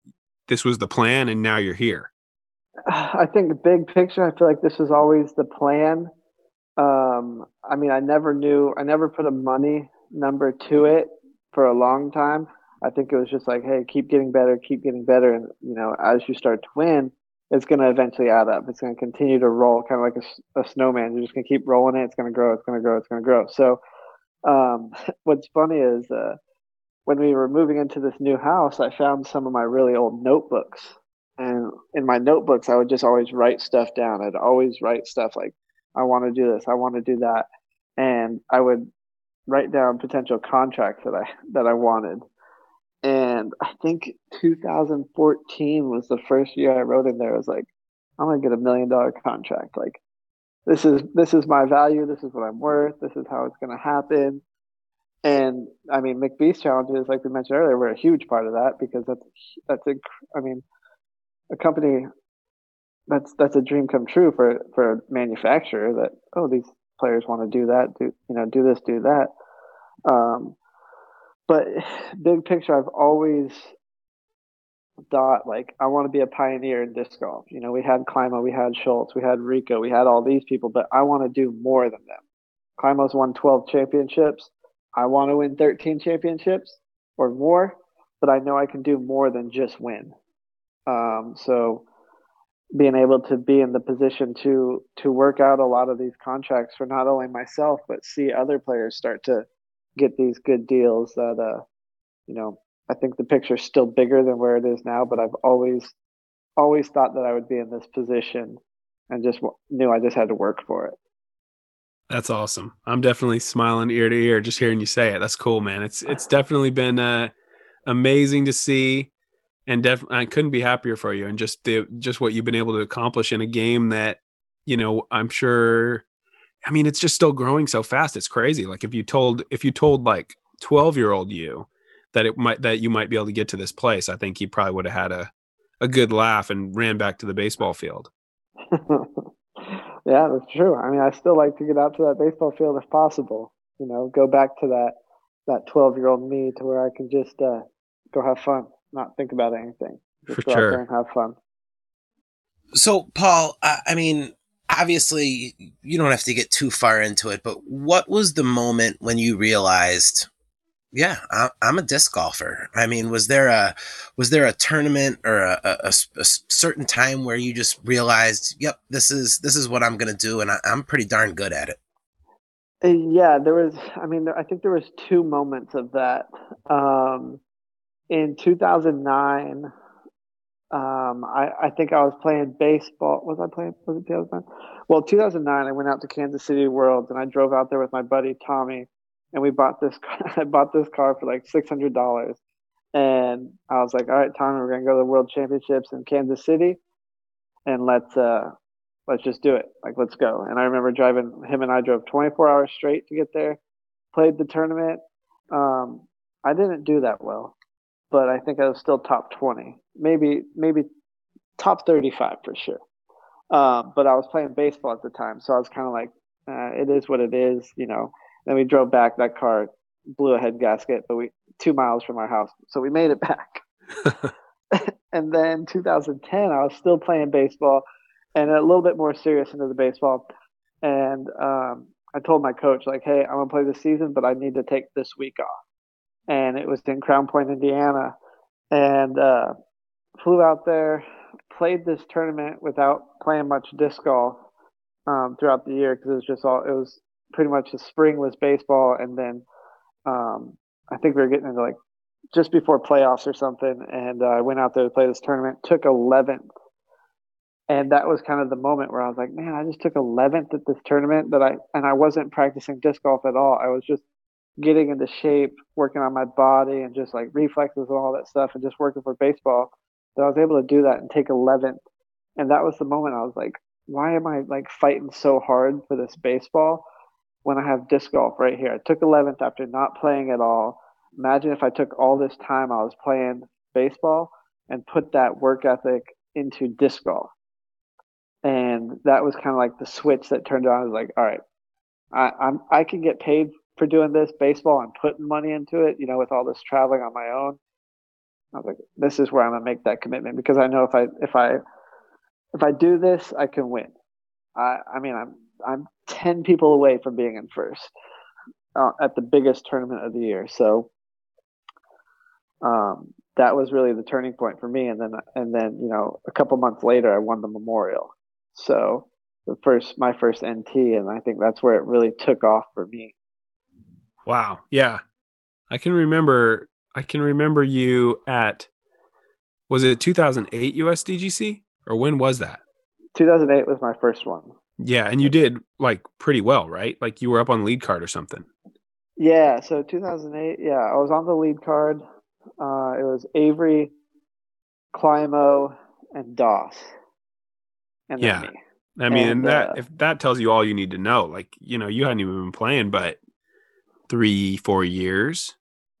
this was the plan and now you're here? I think the big picture, I feel like this was always the plan. Um, I mean, I never knew, I never put a money number to it for a long time. I think it was just like, hey, keep getting better, keep getting better. And, you know, as you start to win, it's going to eventually add up. It's going to continue to roll, kind of like a snowman. You're just going to keep rolling it. It's going to grow, it's going to grow, it's going to grow. So, um, what's funny is uh, when we were moving into this new house, I found some of my really old notebooks and in my notebooks i would just always write stuff down i'd always write stuff like i want to do this i want to do that and i would write down potential contracts that i that i wanted. And i think 2014 was the first year i wrote in there. I was like i'm to get a million dollar contract. Like this is this is my value. This is what i'm worth. This is how it's to happen. And i mean mcbeast challenges like we mentioned earlier were a huge part of that because that's that's a i mean a company that's that's a dream come true for for a manufacturer that oh these players want to do that do you know do this do that um but big picture i've always thought like i want to be a pioneer in disc golf. You know we had Climo, we had schultz we had rico we had all these people but i want to do more than them. Climo's won 12 championships. I want to win 13 championships or more but i know i can do more than just win. Um, so being able to be in the position to to work out a lot of these contracts for not only myself but see other players start to get these good deals that uh you know I think the picture's still bigger than where it is now but I've always always thought that I would be in this position and just knew I just had to work for it. That's awesome. I'm definitely smiling ear to ear just hearing you say it. That's cool, man. It's it's definitely been uh, amazing to see, and def- I couldn't be happier for you. And just the just what you've been able to accomplish in a game that, you know, I'm sure. I mean, it's just still growing so fast. It's crazy. Like if you told if you told like 12 year old you that it might that you might be able to get to this place, I think he probably would have had a a good laugh and ran back to the baseball field. yeah, that's true. I mean, I still like to get out to that baseball field if possible. You know, go back to that that twelve year old me to where I can just uh, go have fun, not think about anything. Just For go out sure. there and have fun. So, Paul, I, I mean, obviously, you don't have to get too far into it, but what was the moment when you realized, yeah, I'm a disc golfer? I mean, was there a was there a tournament or a a certain time where you just realized, yep, this is this is what I'm gonna do, and I, I'm pretty darn good at it. Uh, Yeah, there was. I mean, there, I think there was two moments of that. Um, in 2009, um, I, I think I was playing baseball. Was I playing? Was it 2009? Well, 2009, I went out to Kansas City Worlds and I drove out there with my buddy Tommy, and we bought this. I bought this car for like six hundred dollars, and I was like, "All right, Tommy, we're gonna go to the World Championships in Kansas City." and let's uh let's just do it. Like let's go. And I remember driving him and I drove 24 hours straight to get there. Played the tournament. Um, I didn't do that well, but I think I was still top 20, maybe maybe top 35 for sure. Um, but I was playing baseball at the time, so I was kind of like, uh, it is what it is, you know. Then we drove back. That car blew a head gasket, but we two miles from our house, so we made it back. and then 2010, I was still playing baseball and a little bit more serious into the baseball. And um, I told my coach, like, hey, I'm gonna play this season, but I need to take this week off. And it was in Crown Point, Indiana, and uh, flew out there, played this tournament without playing much disc golf um, throughout the year because it was just all it was pretty much the spring was baseball, and then um, I think we were getting into like just before playoffs or something, and uh, I went out there to play this tournament. Took 11th, and that was kind of the moment where I was like, man, I just took 11th at this tournament that I and I wasn't practicing disc golf at all. I was just getting into shape, working on my body, and just like reflexes and all that stuff, and just working for baseball. That I was able to do that and take 11th, and that was the moment I was like, why am I like fighting so hard for this baseball when I have disc golf right here? I took 11th after not playing at all imagine if I took all this time I was playing baseball and put that work ethic into disc golf. And that was kind of like the switch that turned on. I was like, all right, I, I'm I can get paid for doing this baseball and putting money into it, you know, with all this traveling on my own. I was like, this is where I'm gonna make that commitment because I know if I if I if I do this, I can win. I I mean, I'm I'm ten people away from being in first uh, at the biggest tournament of the year. So um, that was really the turning point for me. And then, and then, you know, a couple months later, I won the Memorial. So the first, my first NT, and I think that's where it really took off for me. Wow. Yeah. I can remember, I can remember you at, was it 2008 USDGC or when was that? 2008 was my first one. Yeah. And you did like pretty well, right? Like you were up on lead card or something. Yeah. So 2008, yeah, I was on the lead card. Uh, it was Avery, Climo, and Doss. And yeah. Me. I mean, and, that uh, if that tells you all you need to know, like you know, you hadn't even been playing, but three, four years,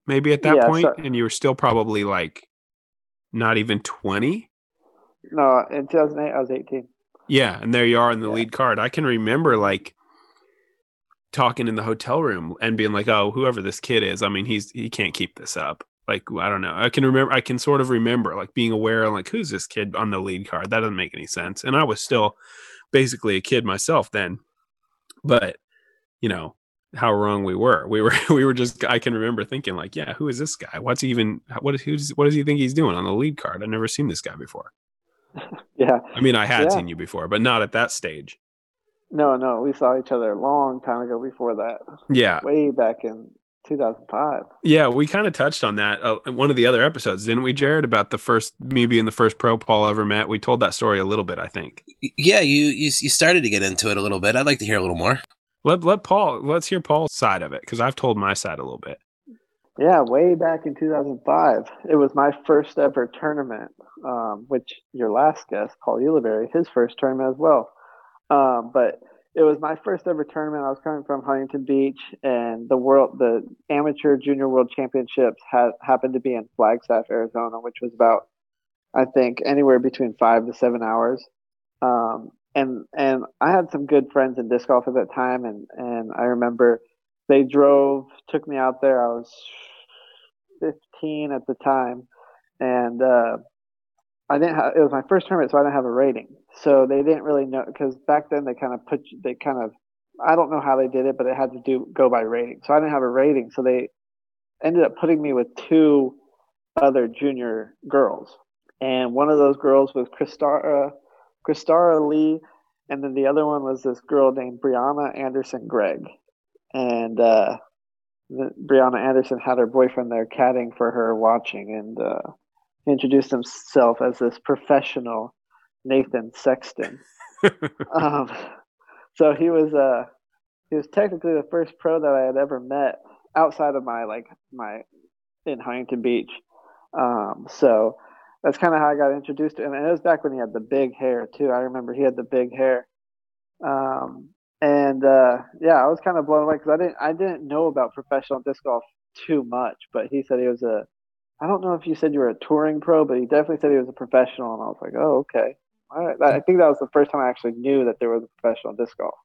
maybe at that yeah, point, so, and you were still probably like not even twenty. No, in 2008, I was 18. Yeah, and there you are in the yeah. lead card. I can remember like talking in the hotel room and being like, "Oh, whoever this kid is, I mean, he's he can't keep this up." like I don't know. I can remember I can sort of remember like being aware of like who's this kid on the lead card? That doesn't make any sense. And I was still basically a kid myself then. But, you know, how wrong we were. We were we were just I can remember thinking like, yeah, who is this guy? What's he even what is who's what does he think he's doing on the lead card? I've never seen this guy before. yeah. I mean, I had yeah. seen you before, but not at that stage. No, no, we saw each other a long time ago before that. Yeah. Way back in 2005. Yeah, we kind of touched on that uh, in one of the other episodes, didn't we, Jared? About the first me being the first pro Paul ever met. We told that story a little bit, I think. Yeah, you you, you started to get into it a little bit. I'd like to hear a little more. Let let Paul let's hear Paul's side of it because I've told my side a little bit. Yeah, way back in 2005, it was my first ever tournament, um, which your last guest, Paul Ulibarri, his first tournament as well. Um, but it was my first ever tournament. I was coming from Huntington Beach, and the world, the amateur junior world championships had happened to be in Flagstaff, Arizona, which was about, I think, anywhere between five to seven hours. Um, and and I had some good friends in disc golf at that time, and and I remember they drove, took me out there. I was 15 at the time, and uh, I didn't have, it was my first tournament, so I didn't have a rating. So they didn't really know, because back then they kind of put, they kind of, I don't know how they did it, but it had to do, go by rating. So I didn't have a rating. So they ended up putting me with two other junior girls. And one of those girls was Christara, Christara Lee. And then the other one was this girl named Brianna Anderson Gregg. And, uh, Brianna Anderson had her boyfriend there caddying for her watching. And, uh, introduced himself as this professional Nathan Sexton. um, so he was uh he was technically the first pro that I had ever met outside of my like my in Huntington Beach. Um, so that's kind of how I got introduced to him. And it was back when he had the big hair too. I remember he had the big hair. Um, and uh, yeah, I was kind of blown away because I didn't I didn't know about professional disc golf too much. But he said he was a I don't know if you said you were a touring pro, but he definitely said he was a professional, and I was like, oh okay. All right. I think that was the first time I actually knew that there was a professional disc golf.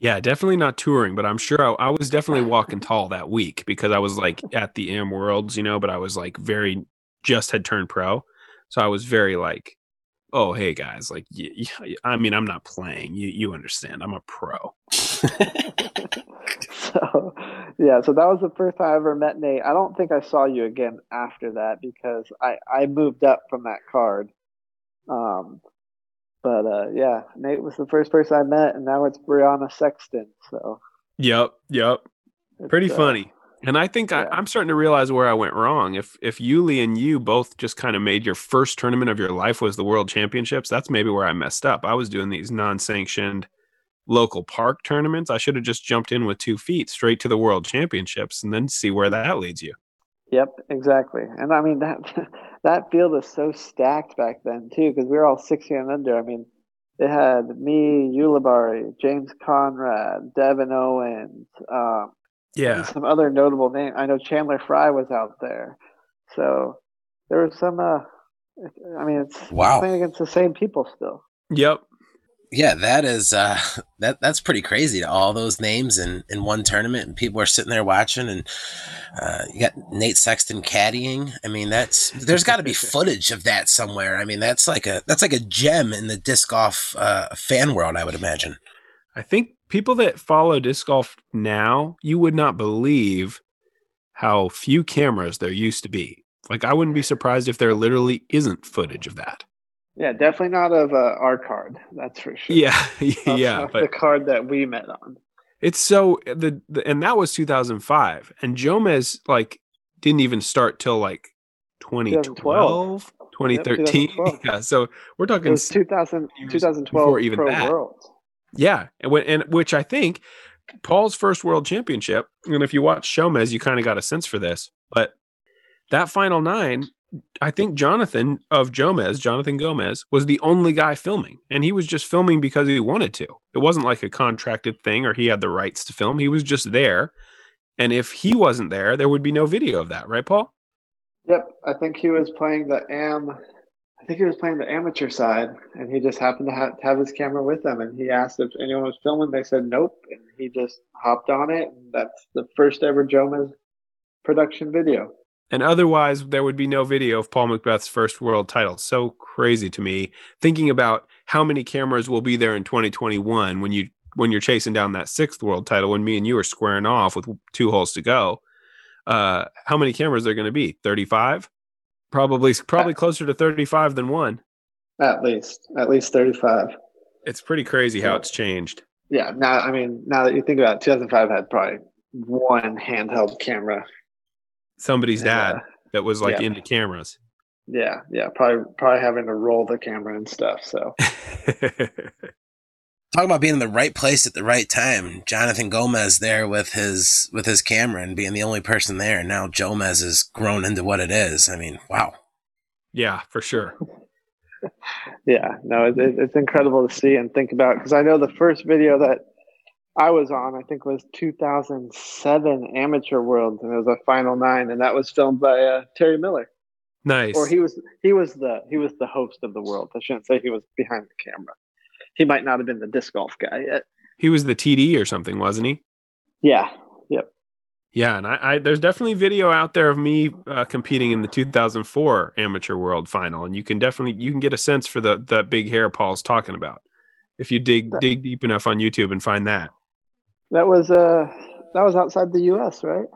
Yeah, definitely not touring, but I'm sure I, I was definitely walking tall that week because I was like at the Am Worlds, you know, but I was like very just had turned pro. So I was very like, oh, hey guys, like, y- y- I mean, I'm not playing. You, you understand. I'm a pro. so yeah, so that was the first time I ever met Nate. I don't think I saw you again after that because I, I moved up from that card. Um, but uh, yeah, Nate was the first person I met, and now it's Brianna Sexton. So Yep. Yep. it's, Pretty uh, funny. And I think yeah. I, I'm starting to realize where I went wrong. If if Yuli and you both just kind of made your first tournament of your life was the World Championships, that's maybe where I messed up. I was doing these non-sanctioned local park tournaments. I should have just jumped in with two feet straight to the World Championships and then see where that leads you. Yep, exactly. And I mean that that field is so stacked back then too, because we were all sixty and under. I mean, it had me, Ulibarri, James Conrad, Devin Owens, um, Yeah. some other notable names. I know Chandler Fry was out there, so there was some. Uh, I mean, it's Wow. playing against the same people still. Yep. Yeah, that is uh that that's pretty crazy to all those names in in one tournament and people are sitting there watching and uh you got Nate Sexton caddying. I mean, that's there's got to be footage of that somewhere. I mean, that's like a that's like a gem in the disc golf uh fan world, I would imagine. I think people that follow disc golf now, you would not believe how few cameras there used to be. Like I wouldn't be surprised if there literally isn't footage of that. Yeah, definitely not of uh, our card. That's for sure. Yeah, yeah, but the card that we met on. It's so the, the and that was 2005, and Jomez like didn't even start till like 2012, 2013. 2012. yeah, so we're talking was 2000, 2012 before even Pro that. Worlds. Yeah, and, and which I think Paul's first world championship. And if you watch Jomez, you kind of got a sense for this. But that final nine, I think Jonathan of Jomez, Jonathan Gomez, was the only guy filming, and he was just filming because he wanted to. It wasn't like a contracted thing or he had the rights to film. He was just there. And if he wasn't there, there would be no video of that, right, Paul? Yep, I think he was playing the am. I think he was playing the amateur side, and he just happened to have, to have his camera with him. And he asked if anyone was filming. They said nope, and he just hopped on it. And that's the first ever Jomez production video. And otherwise, there would be no video of Paul McBeth's first world title. So crazy to me thinking about how many cameras will be there in 2021 when you when you're chasing down that sixth world title. When me and you are squaring off with two holes to go, uh, how many cameras are going to be? 35, probably probably closer to 35 than one. At least, at least thirty-five. It's pretty crazy how it's changed. Yeah. Now, I mean, now that you think about it, 2005 had probably one handheld camera. Somebody's Yeah. Uh, dad that was like Yeah. into cameras. Yeah, yeah, probably probably having to roll the camera and stuff. So Talk about being in the right place at the right time. Jonathan Gomez there with his with his camera and being the only person there. And now Jomez has grown into what it is. I mean, wow. yeah, for sure. yeah, no, it, it, it's incredible to see and think about because I know the first video that I was on, I think, was 2007 Amateur Worlds, and it was a final nine, and that was filmed by uh, Terry Miller, Nice. or he was he was the he was the host of the world. I shouldn't say he was behind the camera. He might not have been the disc golf guy yet. he was the TD or something, wasn't he? Yeah, yep. Yeah, and I, I there's definitely video out there of me uh, competing in the 2004 Amateur World Final, and you can definitely you can get a sense for the that big hair Paul's talking about if you dig dig deep enough on YouTube and find that. That was uh that was outside the U.S., right?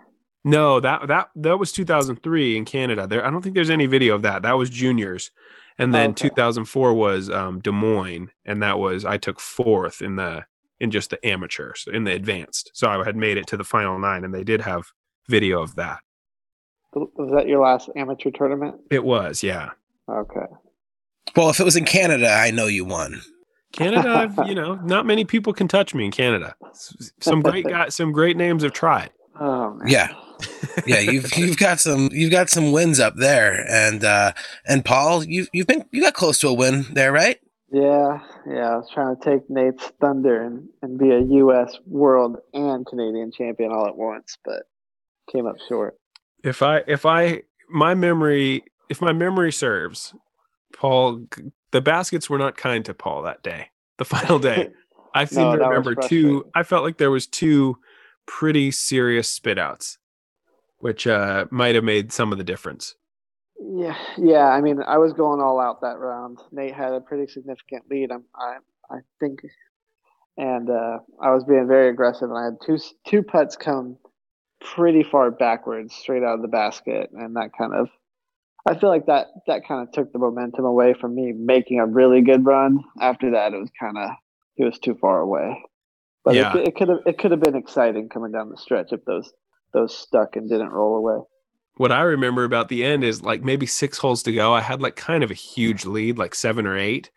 No, that that that was 2003 in Canada. There, I don't think there's any video of that. That was juniors, and then Okay. 2004 was um, Des Moines, and that was I took fourth in the in just the amateurs in the advanced. So I had made it to the final nine, and they did have video of that. Was that your last amateur tournament? It was, yeah. Okay. Well, if it was in Canada, I know you won. Canada, I've, you know, not many people can touch me in Canada. Some great guys, some great names have tried. Oh man. Yeah. Yeah, you've you've got some you've got some wins up there, and uh, and Paul, you've you've been you got close to a win there, right? Yeah, yeah. I was trying to take Nate's thunder and, and be a U.S. world and Canadian champion all at once, but came up short. If I if I my memory if my memory serves, Paul the baskets were not kind to Paul that day. The final day. I seem No, to remember two I felt like there was two pretty serious spit outs, which uh might have made some of the difference. Yeah, yeah. I mean, I was going all out that round. Nate had a pretty significant lead. I'm, I, I think, and uh, I was being very aggressive. And I had two two putts come pretty far backwards, straight out of the basket, and that kind of, I feel like that that kind of took the momentum away from me making a really good run. After that, it was kind of it was too far away. But Yeah. it, it could have it could have been exciting coming down the stretch if those those stuck and didn't roll away. What I remember about the end is like maybe six holes to go. I had like kind of a huge lead, like seven or eight.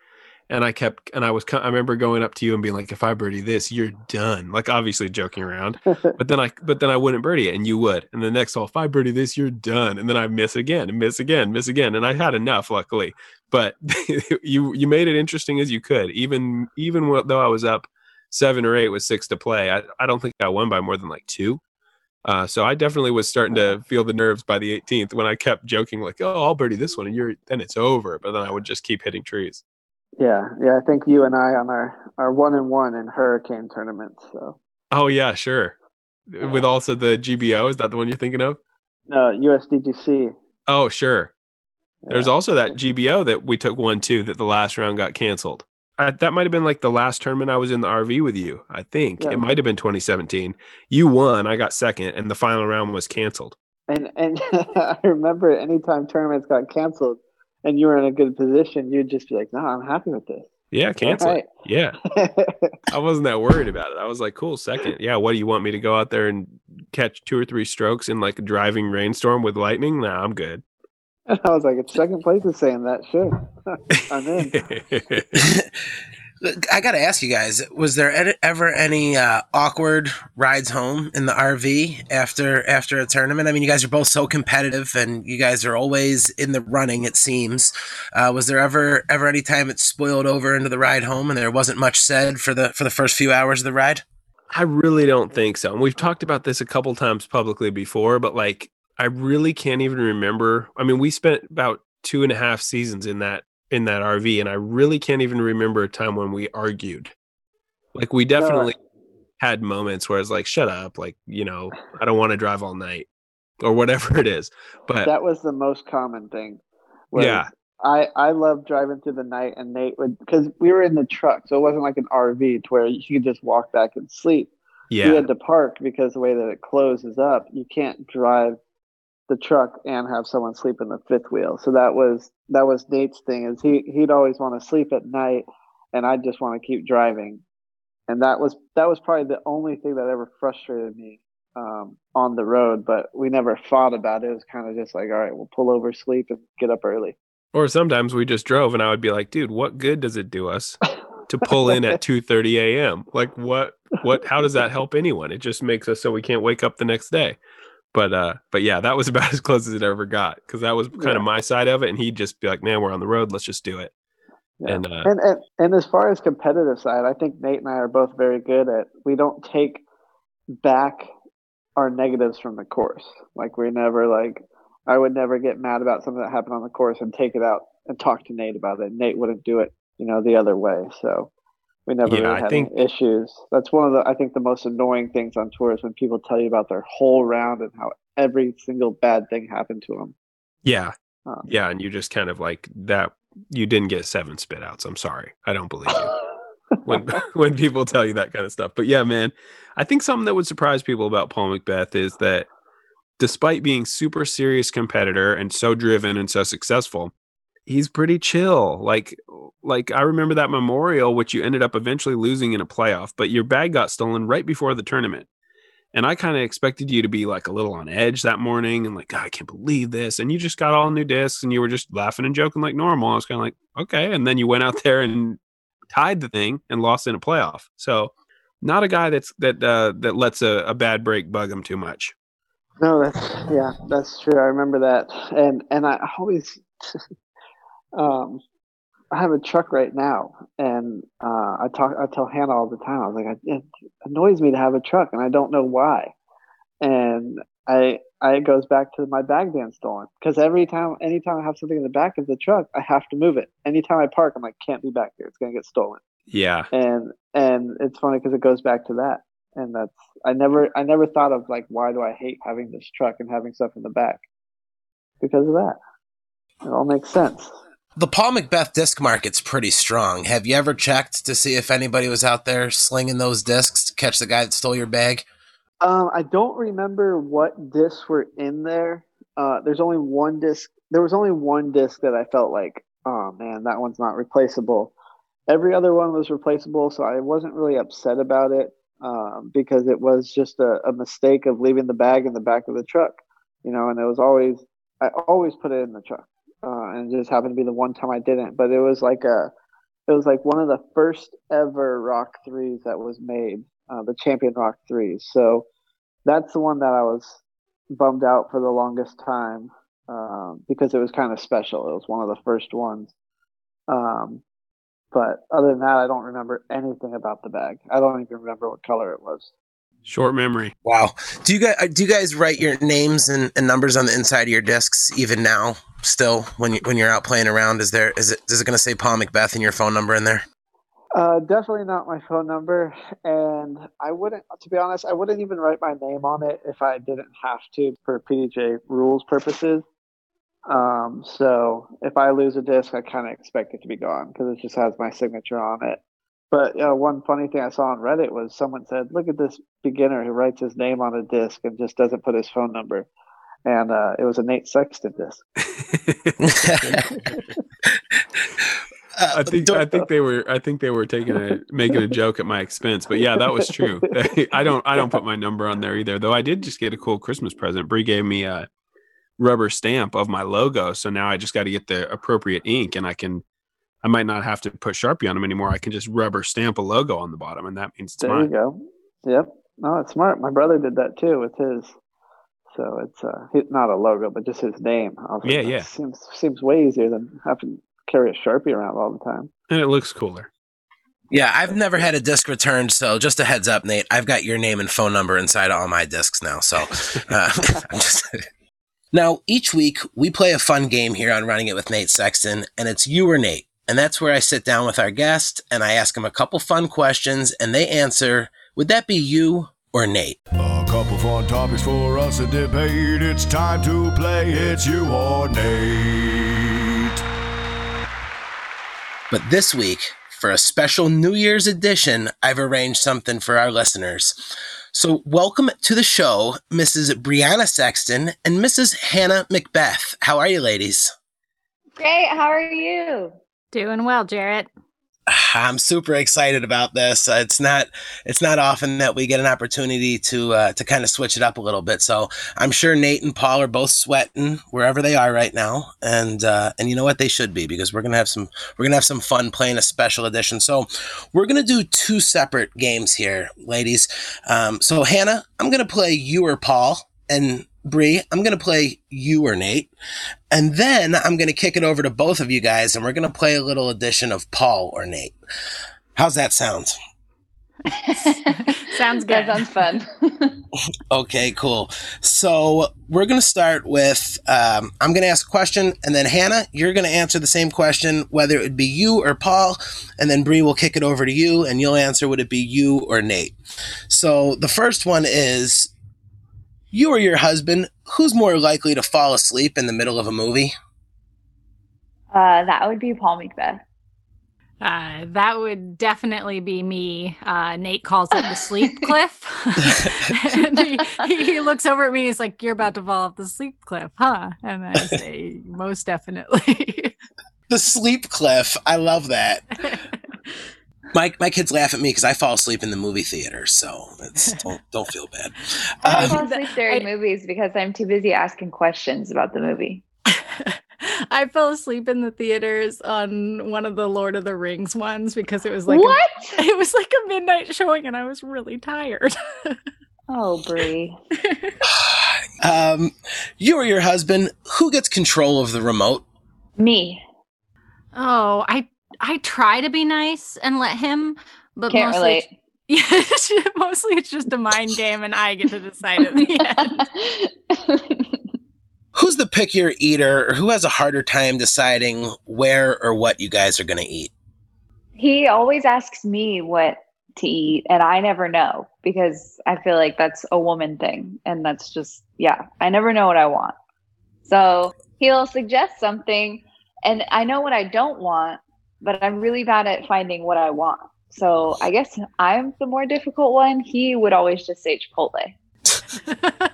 And I kept, and I was, I remember going up to you and being like, if I birdie this, you're done. Like obviously joking around. But then I, but then I wouldn't birdie it and you would. And the next hole, if I birdie this, you're done. And then I miss again and miss again, miss again. And I had enough, luckily. But you, you made it interesting as you could. Even, even though I was up seven or eight with six to play, I, I don't think I won by more than like two. Uh, so I definitely was starting to feel the nerves by the 18th when I kept joking like, "Oh, I'll birdie this one," and you're then it's over. But then I would just keep hitting trees. Yeah, yeah. I think you and I on our our one and one in hurricane tournament. So Oh yeah, sure. With also the GBO, is that the one you're thinking of? no USDGC. Oh sure. There's also that GBO that we took one too that the last round got canceled. I, that might have been like the last tournament I was in the RV with you. I think Yeah. it might have been 2017. You won, I got second, and the final round was canceled. And and I remember anytime tournaments got canceled and you were in a good position, you'd just be like, "No, I'm happy with this." Yeah, cancel. It. Yeah. I wasn't that worried about it. I was like, cool, second. Yeah, what do you want me to go out there and catch two or three strokes in like a driving rainstorm with lightning? Nah, I'm good. And I was like, "If second place is saying that, shit. I'm in." I got to ask you guys: Was there ever any uh, awkward rides home in the RV after after a tournament? I mean, you guys are both so competitive, and you guys are always in the running. It seems. Uh, was there ever ever any time it spoiled over into the ride home, and there wasn't much said for the for the first few hours of the ride? I really don't think so. And we've talked about this a couple times publicly before, but like I really can't even remember. I mean, we spent about two and a half seasons in that in that RV, and I really can't even remember a time when we argued. Like we definitely had moments where it's like, shut up, like, you know, I don't want to drive all night or whatever it is. But that was the most common thing. yeah, I I love driving through the night, and Nate would because we were in the truck, so it wasn't like an RV to where you could just walk back and sleep. yeah. We had to park because the way that it closes up, you can't drive the truck and have someone sleep in the fifth wheel. So that was that was Nate's thing is he he'd always want to sleep at night, and I'd just want to keep driving, and that was that was probably the only thing that ever frustrated me um, on the road. But we never fought about it. It was kind of just like, all right, we'll pull over, sleep, and get up early. Or sometimes we just drove and I would be like, dude, what good does it do us to pull in at 2:30 a.m.? Like what what how does that help anyone? It just makes us so we can't wake up the next day. But uh but yeah, that was about as close as it ever got cuz that was kind Yeah. of my side of it and he'd just be like, "Man, we're on the road, let's just do it." Yeah. And uh and, and and as far as competitive side, I think Nate and I are both very good at we don't take back our negatives from the course. Like we never like I would never get mad about something that happened on the course and take it out and talk to Nate about it. Nate wouldn't do it, you know, the other way. So we never Yeah, really had think- any issues. That's one of the I think the most annoying things on tours when people tell you about their whole round and how every single bad thing happened to them. yeah. Um, Yeah, and you just kind of like that you didn't get seven spit outs. I'm sorry. I don't believe you. when when people tell you that kind of stuff. But yeah, man, I think something that would surprise people about Paul McBeth is that despite being super serious competitor and so driven and so successful, he's pretty chill. Like like I remember that memorial which you ended up eventually losing in a playoff, but your bag got stolen right before the tournament. And I kind of expected you to be like a little on edge that morning and like, God, I can't believe this. And you just got all new discs and you were just laughing and joking like normal. I was kind of like, okay. And then you went out there and tied the thing and lost in a playoff. So not a guy that's that uh, that lets a, a bad break bug him too much. No, that's yeah, that's true. I remember that, and and I always, um, I have a truck right now, and uh, I talk. I tell Hannah all the time. I was like, it annoys me to have a truck, and I don't know why. And I, I it goes back to my bag being stolen because every time, anytime I have something in the back of the truck, I have to move it. Anytime I park, I'm like, can't be back there. It's gonna get stolen. Yeah. And and it's funny because it goes back to that, and that's I never I never thought of like why do I hate having this truck and having stuff in the back because of that. It all makes sense. The Paul McBeth disc market's pretty strong. Have you ever checked to see if anybody was out there slinging those discs to catch the guy that stole your bag? Um, I don't remember what discs were in there. Uh, there's only one disc. There was only one disc that I felt like, oh man, that one's not replaceable. Every other one was replaceable, so I wasn't really upset about it um, because it was just a, a mistake of leaving the bag in the back of the truck, you know. And it was always, I always put it in the truck uh, and it just happened to be the one time I didn't. But it was like a, it was like one of the first ever Rock threes that was made, uh, the Champion Rock threes. So that's the one that I was bummed out for the longest time um, because it was kind of special. It was one of the first ones. Um, but other than that, I don't remember anything about the bag. I don't even remember what color it was. Short memory. Wow. Do you guys do you guys write your names and, and numbers on the inside of your discs even now? Still, when you when you're out playing around, is there is it is it going to say Paul McBeth and your phone number in there? Uh, definitely not my phone number, and I wouldn't. To be honest, I wouldn't even write my name on it if I didn't have to for PDGA rules purposes. Um, so if I lose a disc, I kind of expect it to be gone because it just has my signature on it. But uh, one funny thing I saw on Reddit was someone said, "Look at this beginner who writes his name on a disc and just doesn't put his phone number." And uh, it was a Nate Sexton disc. I think I think they were I think they were taking a making a joke at my expense, but yeah, that was true. I don't I don't put my number on there either. Though I did just get a cool Christmas present. Brie gave me a rubber stamp of my logo, so now I just got to get the appropriate ink, and I can I might not have to put Sharpie on them anymore. I can just rubber stamp a logo on the bottom, and that means it's there mine. you go. Yep. No, it's smart. My brother did that too with his. So it's uh, not a logo, but just his name. yeah, yeah. Seems seems way easier than having to carry a sharpie around all the time. And it looks cooler. Yeah, I've never had a disc returned, so just a heads up, Nate. I've got your name and phone number inside all my discs now. So, uh, just... now each week we play a fun game here on Running It with Nate Sexton, and it's you or Nate. And that's where I sit down with our guest and I ask them a couple fun questions and they answer, would that be you or Nate? A couple fun topics for us to debate. It's time to play It's You or Nate. But this week, for a special New Year's edition, I've arranged something for our listeners. So, welcome to the show, Mrs. Brianna Sexton and Mrs. Hannah McBeth. How are you, ladies? Great. How are you? Doing well, Jarrett. I'm super excited about this. Uh, it's not it's not often that we get an opportunity to uh, to kind of switch it up a little bit. So I'm sure Nate and Paul are both sweating wherever they are right now, and uh, and you know what they should be because we're gonna have some we're gonna have some fun playing a special edition. So we're gonna do two separate games here, ladies. Um, so Hannah, I'm gonna play you or Paul, and Bree, I'm going to play you or Nate. And then I'm going to kick it over to both of you guys and we're going to play a little edition of Paul or Nate. How's that sound? sounds good. That sounds fun. okay, cool. So we're going to start with um, I'm going to ask a question, and then Hannah, you're going to answer the same question, whether it would be you or Paul, and then Bree will kick it over to you, and you'll answer would it be you or Nate. So the first one is you or your husband, who's more likely to fall asleep in the middle of a movie? Uh, that would be Paul McBeth. Uh, that would definitely be me. Uh, Nate calls it the sleep cliff. and he, he, looks over at me. He's like, "You're about to fall off the sleep cliff, huh?" And I say, "Most definitely." the sleep cliff. I love that. My my kids laugh at me because I fall asleep in the movie theater, so don't don't feel bad. I fall asleep during I, movies because I'm too busy asking questions about the movie. I fell asleep in the theaters on one of the Lord of the Rings ones because it was like what? A, it was like a midnight showing, and I was really tired. oh, Brie. Um, you or your husband, who gets control of the remote? Me. Oh, I I try to be nice and let him, but Can't mostly relate. it's- Yeah, mostly it's just a mind game, and I get to decide at the end. Who's the pickier eater, or who has a harder time deciding where or what you guys are going to eat? he always asks me what to eat, and I never know because I feel like that's a woman thing. And that's just, yeah, I never know what I want. So he'll suggest something, and I know what I don't want, but I'm really bad at finding what I want. So I guess I'm the more difficult one. He would always just say Chipotle.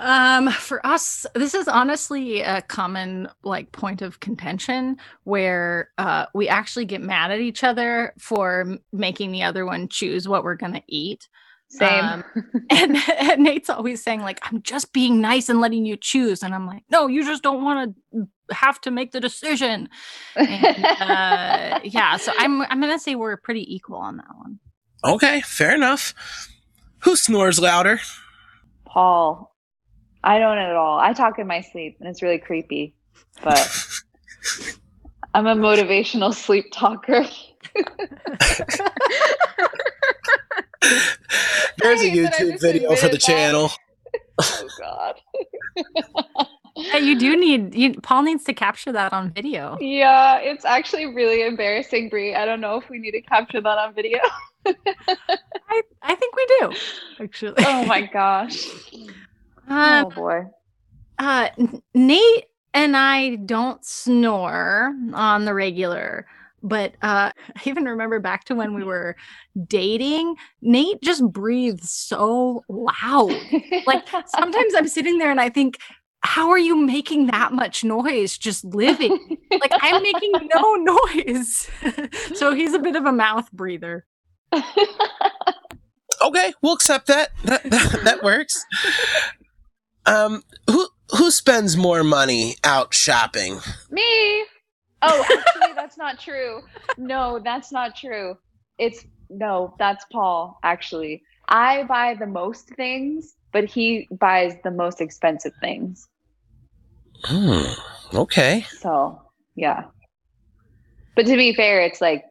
um for us this is honestly a common like point of contention where uh we actually get mad at each other for m- making the other one choose what we're gonna eat Same. Um, and, and nate's always saying like i'm just being nice and letting you choose and i'm like no you just don't want to have to make the decision and uh yeah so i'm i'm gonna say we're pretty equal on that one Okay, fair enough. Who snores louder? Paul. I don't at all. I talk in my sleep and it's really creepy. But I'm a motivational sleep talker. There's a hate that I YouTube video for the that. channel. oh god. Yeah, you do need you paul needs to capture that on video Yeah, it's actually really embarrassing, Brie. I don't know if we need to capture that on video. I, I think we do, actually. oh my gosh. Um, oh boy. uh, Nate and I don't snore on the regular, but uh, I even remember back to when we were dating. Nate just breathes so loud. Like sometimes I'm sitting there and I think, how are you making that much noise just living? like I'm making no noise. so he's a bit of a mouth breather. Okay, we'll accept that. That, that, that works. Um, who who spends more money out shopping? Me. Oh, actually, that's not true. No, that's not true. It's no, that's Paul. Actually, I buy the most things, but he buys the most expensive things. Hmm. Okay. So yeah. But to be fair, it's like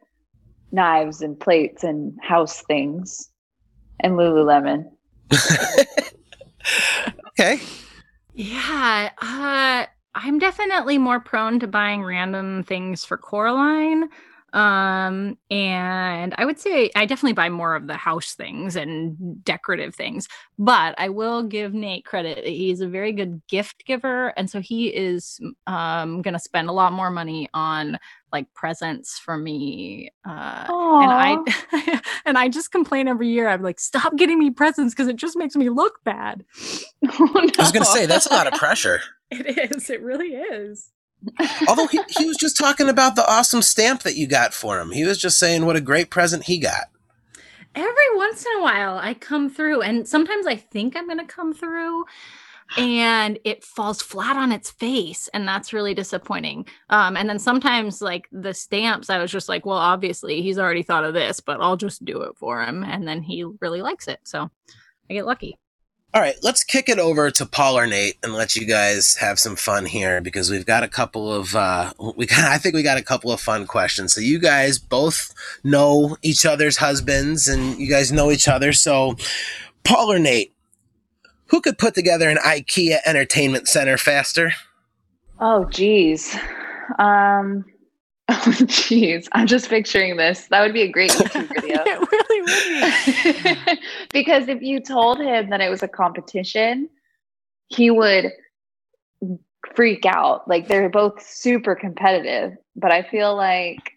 knives and plates and house things and Lululemon. okay. Yeah, uh, I'm definitely more prone to buying random things for Coraline. Um, and I would say I definitely buy more of the house things and decorative things, but I will give Nate credit. He's a very good gift giver. And so he is um gonna spend a lot more money on like presents for me. Uh and I and I just complain every year. I'm like, stop getting me presents because it just makes me look bad. I I was gonna say that's a lot of pressure. It is. It really is. Although he, he was just talking about the awesome stamp that you got for him. He was just saying what a great present he got. Every once in a while, I come through, and sometimes I think I'm going to come through, and it falls flat on its face, and that's really disappointing. Um, and then sometimes, like the stamps, I was just like, well, obviously he's already thought of this, but I'll just do it for him, and then he really likes it, so I get lucky. All right, let's kick it over to Paul or Nate and let you guys have some fun here because we've got a couple of uh we got I think we got a couple of fun questions. So you guys both know each other's husbands and you guys know each other. So Paul or Nate, who could put together an IKEA entertainment center faster? Oh geez. Um oh geez. I'm just picturing this. That would be a great YouTube video. it really would be. because if you told him that it was a competition, he would freak out. Like they're both super competitive, but I feel like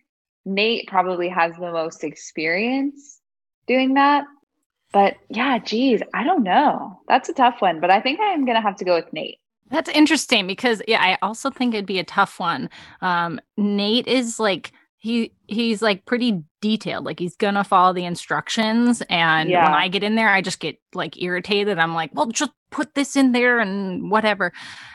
Nate probably has the most experience doing that. But yeah, geez, I don't know. That's a tough one, but I think I'm gonna have to go with Nate. That's interesting because yeah, I also think it'd be a tough one. Um, Nate is like he he's like pretty detailed. Like he's gonna follow the instructions, and when I get in there, I just get like irritated. I'm like, well, just put this in there and whatever.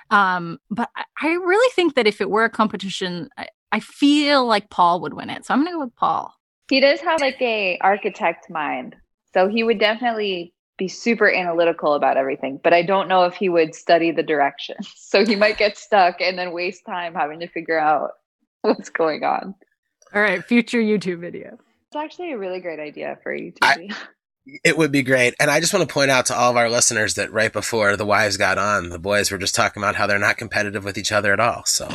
Um, but I, I really think that if it were a competition, I, I feel like Paul would win it. So I'm gonna go with Paul. He does have like a architect mind. So he would definitely be super analytical about everything, but I don't know if he would study the directions. So he might get stuck and then waste time having to figure out what's going on. All right, future YouTube video. It's actually a really great idea for a YouTube I- It would be great. And I just want to point out to all of our listeners that right before the wives got on, the boys were just talking about how they're not competitive with each other at all. So,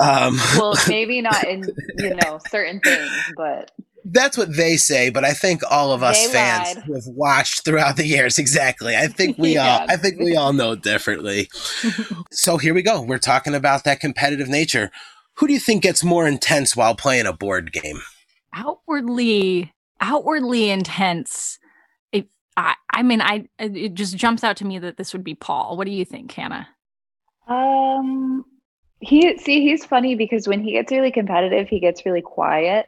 um, Well, maybe not in you know certain things, but that's what they say, but I think all of us They fans lied. who have watched throughout the years, exactly. I think we all, I think we all know differently. so here we go. We're talking about that competitive nature. Who do you think gets more intense while playing a board game? Outwardly, outwardly intense. It, I, I mean, I it just jumps out to me that this would be Paul. What do you think, Hannah? um, he see he's funny because when he gets really competitive, he gets really quiet,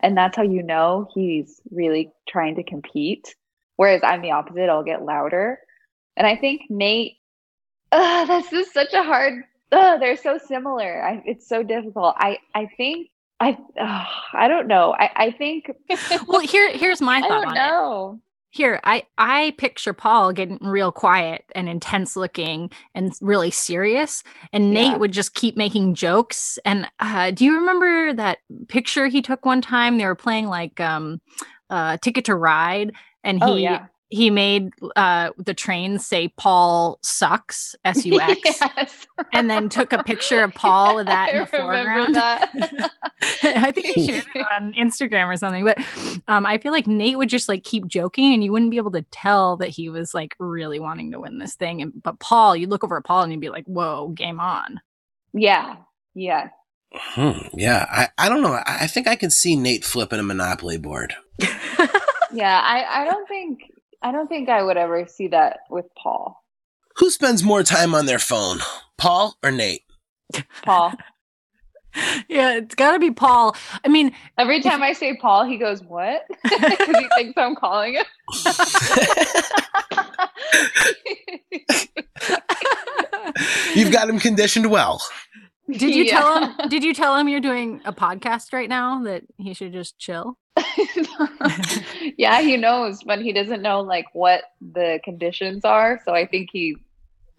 and that's how you know he's really trying to compete. Whereas I'm the opposite; I'll get louder, and I think Nate. Uh, this is such a hard. Uh, they're so similar. I, it's so difficult. I I think I uh, I don't know. I I think Well, here here's my thought. I don't know. Here, I I picture Paul getting real quiet and intense looking and really serious, and Nate would just keep making jokes. And uh, do you remember that picture he took one time? They were playing like um, uh, Ticket to Ride, and he Oh yeah. He made uh, the train say Paul sucks S U X, and then took a picture of Paul with that in I the foreground. that. I think he shared it on Instagram or something. But um, I feel like Nate would just like keep joking, and you wouldn't be able to tell that he was like really wanting to win this thing. And but Paul, you look over at Paul and you'd be like, "Whoa, game on!" yeah. Yeah. Hmm, yeah, I, I don't know. I, I think I can see Nate flipping a Monopoly board. Yeah. I, I don't think I don't think I would ever see that with Paul. Who spends more time on their phone, Paul or Nate? Paul. yeah, it's got to be Paul. I mean, Every time I say Paul, he goes, What? Because he thinks I'm calling him. You've got him conditioned well. did you tell him? Did you tell him you're doing a podcast right now that he should just chill? yeah, he knows, but he doesn't know like what the conditions are. So I think he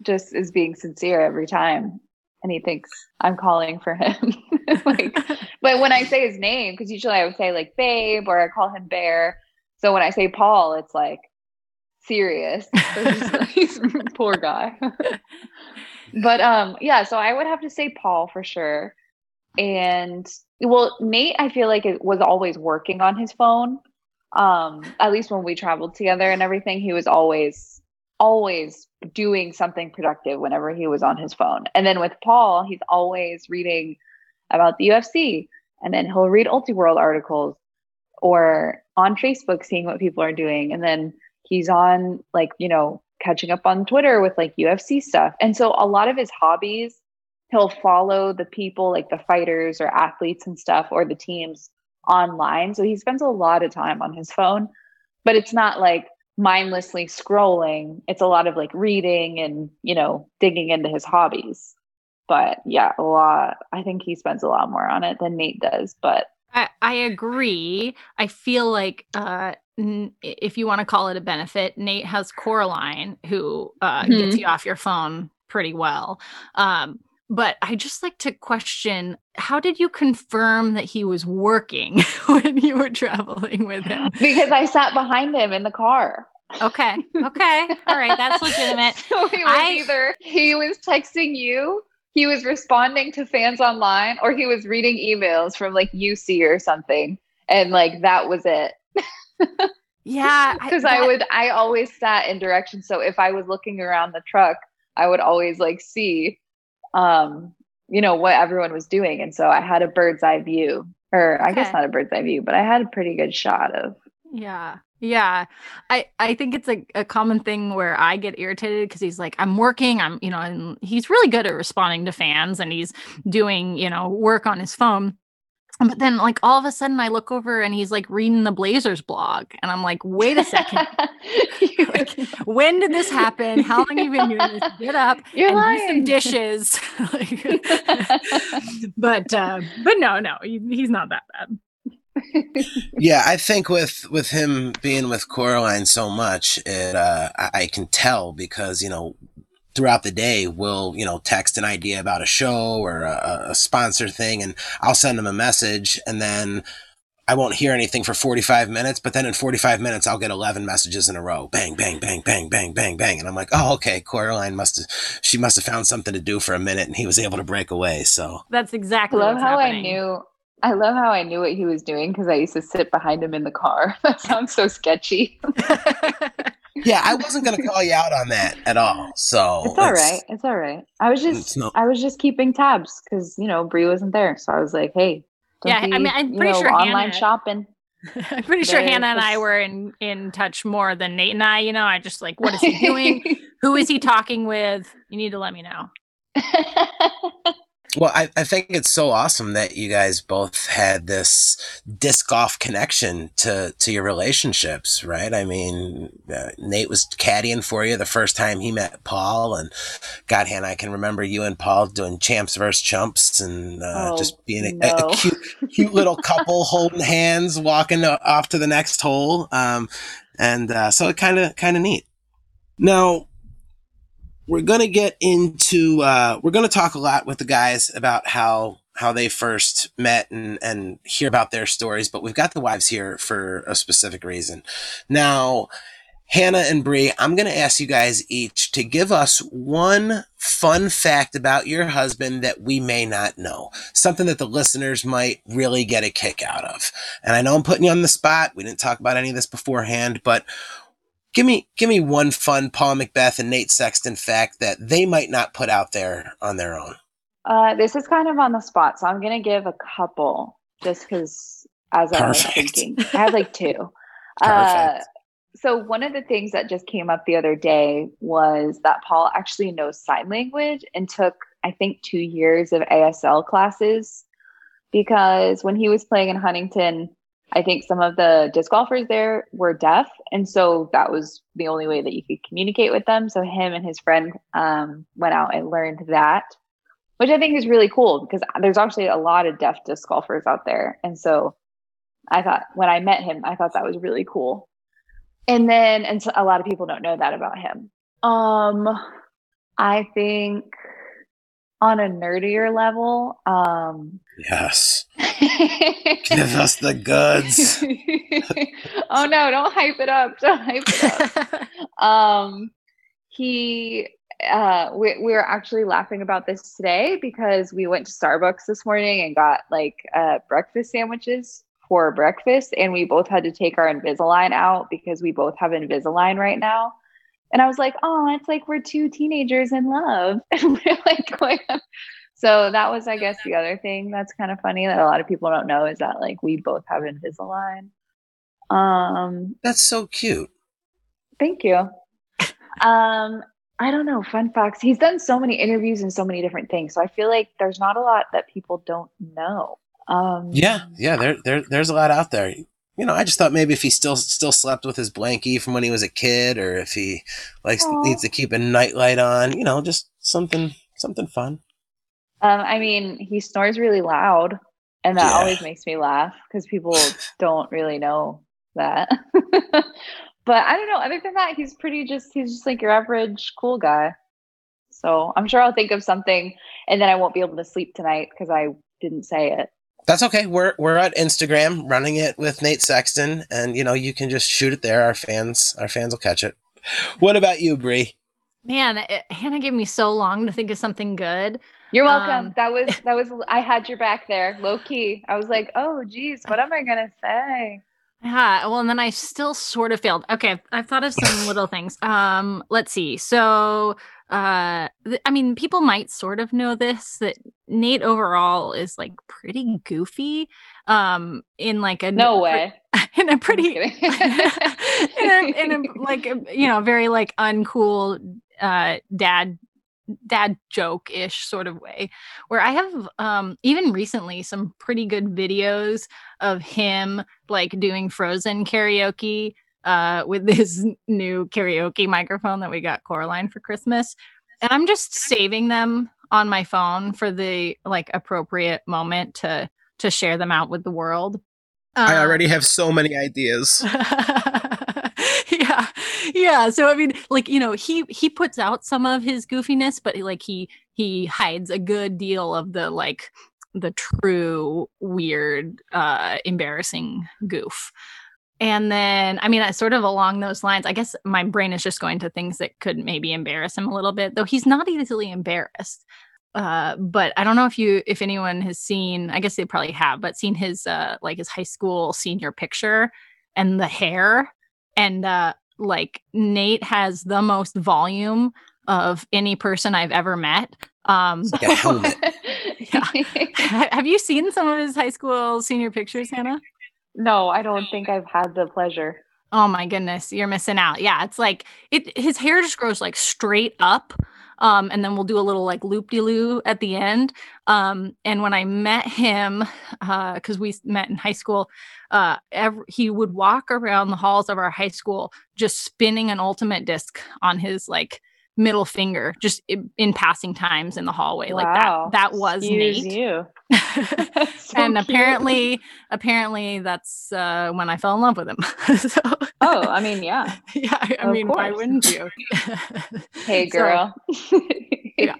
just is being sincere every time. And he thinks I'm calling for him. like but when I say his name, because usually I would say like babe or I call him bear. So when I say Paul, it's like serious. So he's, he's poor guy. but um yeah, so I would have to say Paul for sure. And well, Nate, I feel like it was always working on his phone. Um, at least when we traveled together and everything, he was always, always doing something productive whenever he was on his phone. And then with Paul, he's always reading about the UFC, and then he'll read Ultiworld articles or on Facebook, seeing what people are doing, and then he's on like you know catching up on Twitter with like UFC stuff. And so a lot of his hobbies he'll follow the people like the fighters or athletes and stuff or the teams online so he spends a lot of time on his phone but it's not like mindlessly scrolling it's a lot of like reading and you know digging into his hobbies but yeah a lot i think he spends a lot more on it than nate does but I, I agree. I feel like uh, n- if you want to call it a benefit, Nate has Coraline who uh, gets Mhm. you off your phone pretty well. Um, but I just like to question how did you confirm that he was working when you were traveling with him? because i sat behind him in the car Okay. Okay. All right. That's legitimate. so he was I- either he was texting you, he was responding to fans online, or he was reading emails from like UC or something. And like that was it. Yeah. Because I, that- would I always sat in direction. So if I was looking around the truck, I would always like see um, you know, what everyone was doing. And so I had a bird's eye view. Or I guess not a bird's eye view, but I had a pretty good shot of Yeah. Yeah. I I think it's a, a common thing where I get irritated because he's like, I'm working, I'm, you know, and he's really good at responding to fans and he's doing, you know, work on his phone. But then like all of a sudden I look over and he's like reading the Blazers blog. And I'm like, wait a second. Like, when did this happen? How long have you been doing this? Get up You're and do some dishes. Like, but uh, but no, no, he, he's not that bad. yeah, I think with with him being with Coraline so much, it uh, I, I can tell because you know throughout the day we'll you know text an idea about a show or a, a sponsor thing, and I'll send him a message, and then I won't hear anything for 45 minutes, but then in 45 minutes, I'll get 11 messages in a row. Bang, bang, bang, bang, bang, bang, bang. And I'm like, oh, okay. Coraline must have, she must have found something to do for a minute and he was able to break away. So That's I exactly love what's how happening. I knew. I love how I knew what he was doing because I used to sit behind him in the car. That sounds so sketchy. yeah, I wasn't going to call you out on that at all. So It's all right. It's all right. I was just no, I was just keeping tabs because you know Bree wasn't there, so I was like, hey, don't Yeah, I mean, I'm you pretty know, sure online Hannah- shopping. I'm pretty sure Hannah and I were in in touch more than Nate and I. You know, I just like, what is he doing? Who is he talking with? You need to let me know. Well, I, I think it's so awesome that you guys both had this disc golf connection to, to your relationships, right? I mean, uh, Nate was caddying for you the first time he met Paul, and God, Hannah, I can remember you and Paul doing champs versus chumps and uh, Oh, just being a, a- a cute, cute little couple holding hands, walking off to the next hole. Um, and uh, so it kind of kind of neat. Now, we're gonna get into uh, we're gonna talk a lot with the guys about how how they first met and and hear about their stories but we've got the wives here for a specific reason. Now hannah and Bree, i'm gonna ask you guys each to give us one fun fact about your husband that we may not know. Something that the listeners might really get a kick out of. And i know i'm putting you on the spot. We didn't talk about any of this beforehand but Give me give me one fun Paul McBeth and Nate Sexton fact that they might not put out there on their own. Uh, this is kind of on the spot, so I'm gonna give a couple just because as I was thinking, I have like two. Uh, so one of the things that just came up the other day was that Paul actually knows sign language and took, I think, two years of ASL classes because when he was playing in Huntington, I think some of the disc golfers there were deaf, and so that was the only way that you could communicate with them. So him and his friend um, went out and learned that, which I think is really cool because there's actually a lot of deaf disc golfers out there, and so I thought when I met him, I thought that was really cool. And then, and so a lot of people don't know that about him. Um, I think on a nerdier level, um, Yes. Give us the goods. oh no, don't hype it up. Don't hype it up. um he uh we, we were actually laughing about this today because we went to starbucks this morning and got like uh breakfast sandwiches for breakfast and we both had to take our invisalign out because we both have invisalign right now and i was like oh it's like we're two teenagers in love and we're like going on. so that was i guess the other thing that's kind of funny that a lot of people don't know is that like we both have invisalign um That's so cute. Thank you. Um, I don't know, fun facts. He's done so many interviews and so many different things. So I feel like there's not a lot that people don't know. Um Yeah, yeah. There, there, there's a lot out there. You know, I just thought maybe if he still still slept with his blankie from when he was a kid, or if he likes Aw. needs to keep a nightlight on. You know, just something something fun. Um, I mean, he snores really loud, and that Yeah. always makes me laugh because people don't really know that. but I don't know. Other than that, he's pretty just he's just like your average cool guy. So I'm sure I'll think of something, and then I won't be able to sleep tonight because I didn't say it. That's okay. We're we're at Instagram running it with Nate Sexton, and you know you can just shoot it there. Our fans, our fans will catch it. What about you, Bree? Man, it, Hannah gave me so long to think of something good. You're welcome. Um, that was that was I had your back there, low key. I was like, oh geez, what am I gonna say? Yeah, well, and then I still sort of failed. Okay, I've, I've thought of some little things. Um, let's see. So, uh, th- I mean, people might sort of know this that Nate overall is like pretty goofy. Um, in like a No way. in a pretty in a, in a like a, you know very like uncool uh dad dad joke ish sort of way where i have um even recently some pretty good videos of him like doing frozen karaoke uh with this new karaoke microphone that we got coraline for christmas. And i'm just saving them on my phone for the like appropriate moment to to share them out with the world. I Um, already have so many ideas. yeah yeah so i mean like you know he he puts out some of his goofiness but like he he hides a good deal of the like the true weird uh embarrassing goof and then i mean I sort of along those lines i guess my brain is just going to things that could maybe embarrass him a little bit though he's not easily embarrassed uh but i don't know if you if anyone has seen i guess they probably have but seen his uh like his high school senior picture and the hair and uh like Nate has the most volume of any person I've ever met. Um like a helmet. ha- have you seen some of his high school senior pictures, Hannah? No, I don't think I've had the pleasure. Oh my goodness, you're missing out. Yeah, it's like it his hair just grows like straight up. Um, and then we'll do a little like loop de loo at the end. Um, and when I met him, uh, because we met in high school, uh, ev- he would walk around the halls of our high school just spinning an ultimate disc on his like middle finger, just in, in passing times in the hallway. Like that, that was Excuse Nate. you. So and cute. apparently, apparently that's uh, when I fell in love with him. so, Oh, I mean, yeah. yeah, I, I mean, why wouldn't you? Hey, So, girl. yeah.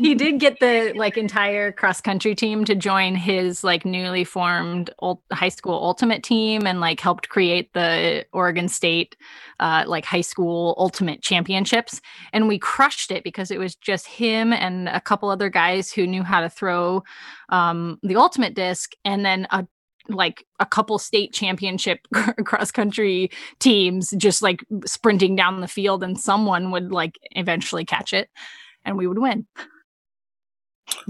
He did get the like entire cross country team to join his like newly formed ul- high school ultimate team and like helped create the Oregon State uh, like high school ultimate championships and we crushed it because it was just him and a couple other guys who knew how to throw um, the ultimate disc and then a like a couple state championship cross country teams just like sprinting down the field and someone would like eventually catch it and we would win.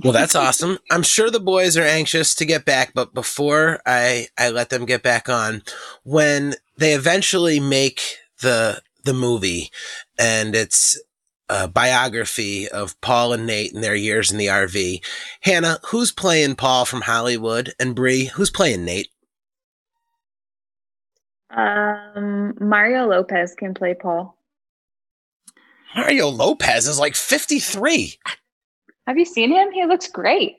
Well, that's awesome. I'm sure the boys are anxious to get back, but before I I let them get back on, when they eventually make the the movie and it's a biography of Paul and Nate and their years in the RV. Hannah, who's playing Paul from Hollywood? And Bree, who's playing Nate? Um, Mario Lopez can play Paul. Mario Lopez is like 53. Have you seen him? He looks great.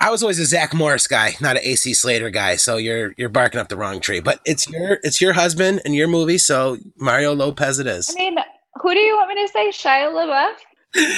I was always a Zach Morris guy, not an AC Slater guy. So you're you're barking up the wrong tree. But it's your it's your husband and your movie, so Mario Lopez it is. I mean, who do you want me to say? Shia LaBeouf?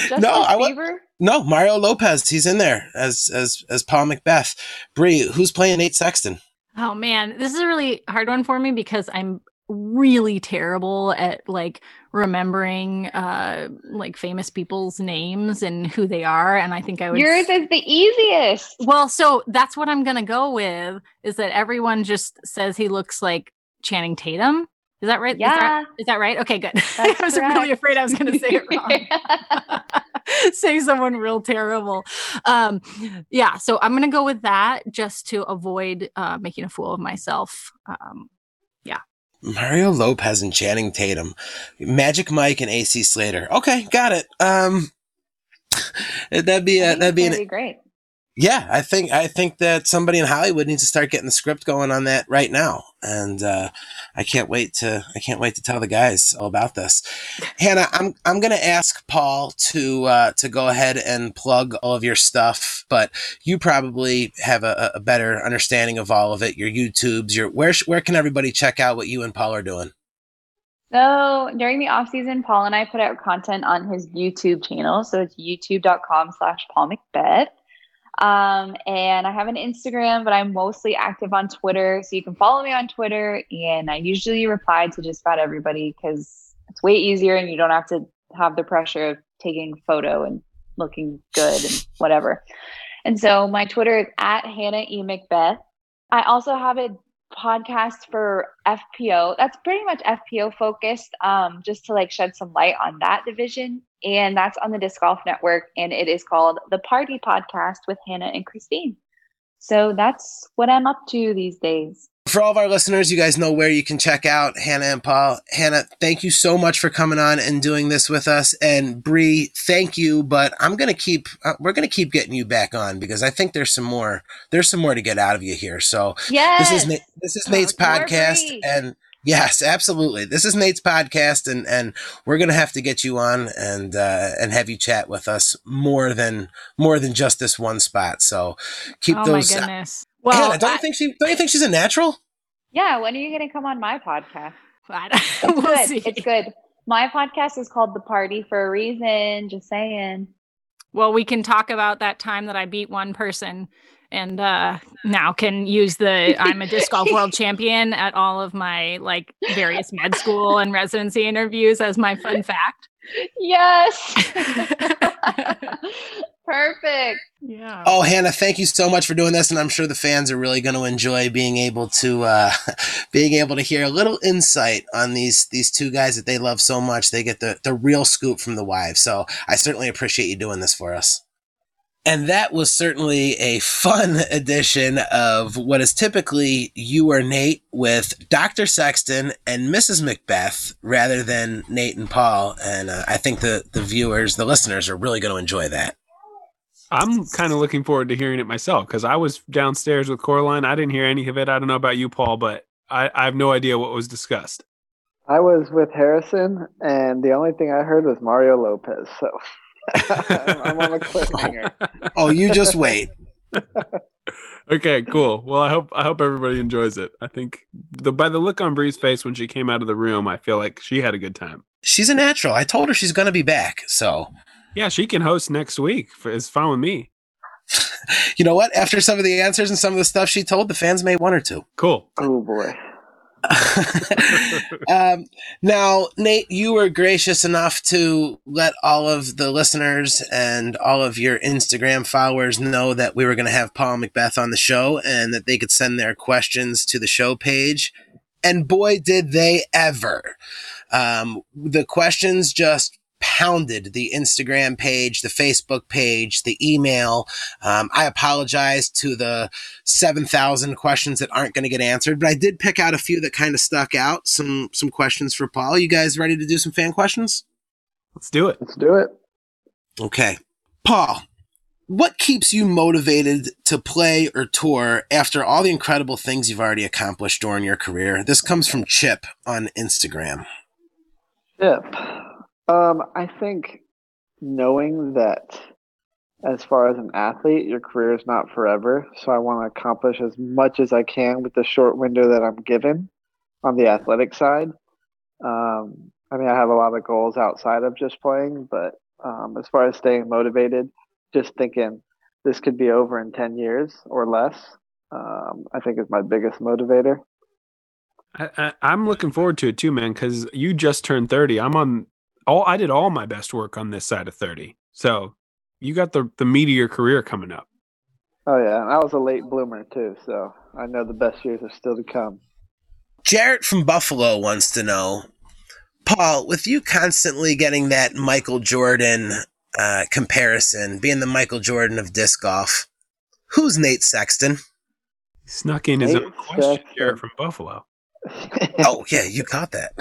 Justice no, I wa- no Mario Lopez. He's in there as as as Paul McBeth. Bree, who's playing Nate Sexton? Oh man, this is a really hard one for me because I'm really terrible at like remembering uh like famous people's names and who they are and I think I would Yours is the easiest. Well, so that's what I'm going to go with is that everyone just says he looks like Channing Tatum. Is that right? Is that, Yeah. is that right? Okay, good. I was really afraid I was going to say it wrong. say someone real terrible. Um, yeah, so I'm going to go with that just to avoid uh, making a fool of myself. Um, Mario Lopez and Channing Tatum, Magic Mike and AC Slater. Okay, got it. Um, that'd be a, that'd be an, be great. Yeah. I think I think that somebody in Hollywood needs to start getting the script going on that right now, and uh, I can't wait to I can't wait to tell the guys all about this. Hannah, I'm I'm gonna ask Paul to uh, to go ahead and plug all of your stuff, but you probably have a, a better understanding of all of it. Your YouTubes, your where where can everybody check out what you and Paul are doing? So during the off season, Paul and I put out content on his YouTube channel. So it's youtube.com slash Paul McBeth. Um, and I have an Instagram, but I'm mostly active on Twitter. So you can follow me on Twitter. And I usually reply to just about everybody because it's way easier and you don't have to have the pressure of taking a photo and looking good and whatever. And so my Twitter is at Hannah E. McBeth. I also have a podcast for FPO. That's pretty much FPO focused, um, just to like shed some light on that division. And that's on the Disc Golf Network, and it is called the Party Podcast with Hannah and Christine. So that's what I'm up to these days. For all of our listeners, you guys know where you can check out Hannah and Paul. Hannah, thank you so much for coming on and doing this with us. And Bree, thank you. But I'm gonna keep uh, we're gonna keep getting you back on because I think there's some more there's some more to get out of you here. So Yes. this is this is Oh, Nate's podcast, and yes, absolutely, this is Nate's podcast, and and we're gonna have to get you on and uh, and have you chat with us more than more than just this one spot. So keep those. oh those my goodness. Well, Hannah, don't I- you think she? Don't you think she's a natural? Yeah, when are you going to come on my podcast? We'll good. see. It's good. My podcast is called The Party for a reason. Just saying. Well, we can talk about that time that I beat one person and uh now can use the I'm a disc golf world champion at all of my like various med school and residency interviews as my fun fact. Yes. Perfect. Yeah. Oh, Hannah, thank you so much for doing this, and I'm sure the fans are really going to enjoy being able to uh, being able to hear a little insight on these these two guys that they love so much. They get the the real scoop from the wives. So I certainly appreciate you doing this for us. And that was certainly a fun edition of what is typically you or Nate with Dr. Sexton and Mrs. McBeth rather than Nate and Paul. And uh, I think the, the viewers, the listeners are really going to enjoy that. I'm kind of looking forward to hearing it myself because I was downstairs with Coraline. I didn't hear any of it. I don't know about you, Paul, but I, I have no idea what was discussed. I was with Harrison, and the only thing I heard was Mario Lopez. So I'm on a cliffhanger. Oh, you just wait. okay, cool. Well, I hope I hope everybody enjoys it. I think the by the look on Bree's face when she came out of the room, I feel like she had a good time. She's a natural. I told her she's going to be back. So, Yeah, she can host next week. It's fine with me. you know what? After some of the answers and some of the stuff she told, the fans may one or two. Cool. Oh boy. um, now, Nate, you were gracious enough to let all of the listeners and all of your Instagram followers know that we were going to have Paul McBeth on the show and that they could send their questions to the show page. And boy, did they ever. Um, the questions just pounded the Instagram page, the Facebook page, the email. Um, I apologize to the 7,000 questions that aren't going to get answered, but I did pick out a few that kind of stuck out. Some some questions for Paul. You guys ready to do some fan questions? Let's do it. Let's do it. Okay. Paul, what keeps you motivated to play or tour after all the incredible things you've already accomplished during your career? This comes from Chip on Instagram. Chip. Um, I think knowing that as far as an athlete, your career is not forever. So I want to accomplish as much as I can with the short window that I'm given on the athletic side. Um, I mean, I have a lot of goals outside of just playing, but um, as far as staying motivated, just thinking this could be over in 10 years or less, um, I think is my biggest motivator. I, I'm looking forward to it too, man. Because you just turned 30. I'm on all. I did all my best work on this side of 30. So you got the the meat of your career coming up. Oh, yeah. And I was a late bloomer, too. So I know the best years are still to come. Jarrett from Buffalo wants to know, Paul, with you constantly getting that Michael Jordan uh, comparison, being the Michael Jordan of disc golf, who's Nate Sexton? Snuck in his Nate own question, Sexton. Jarrett from Buffalo. Oh yeah, you caught that.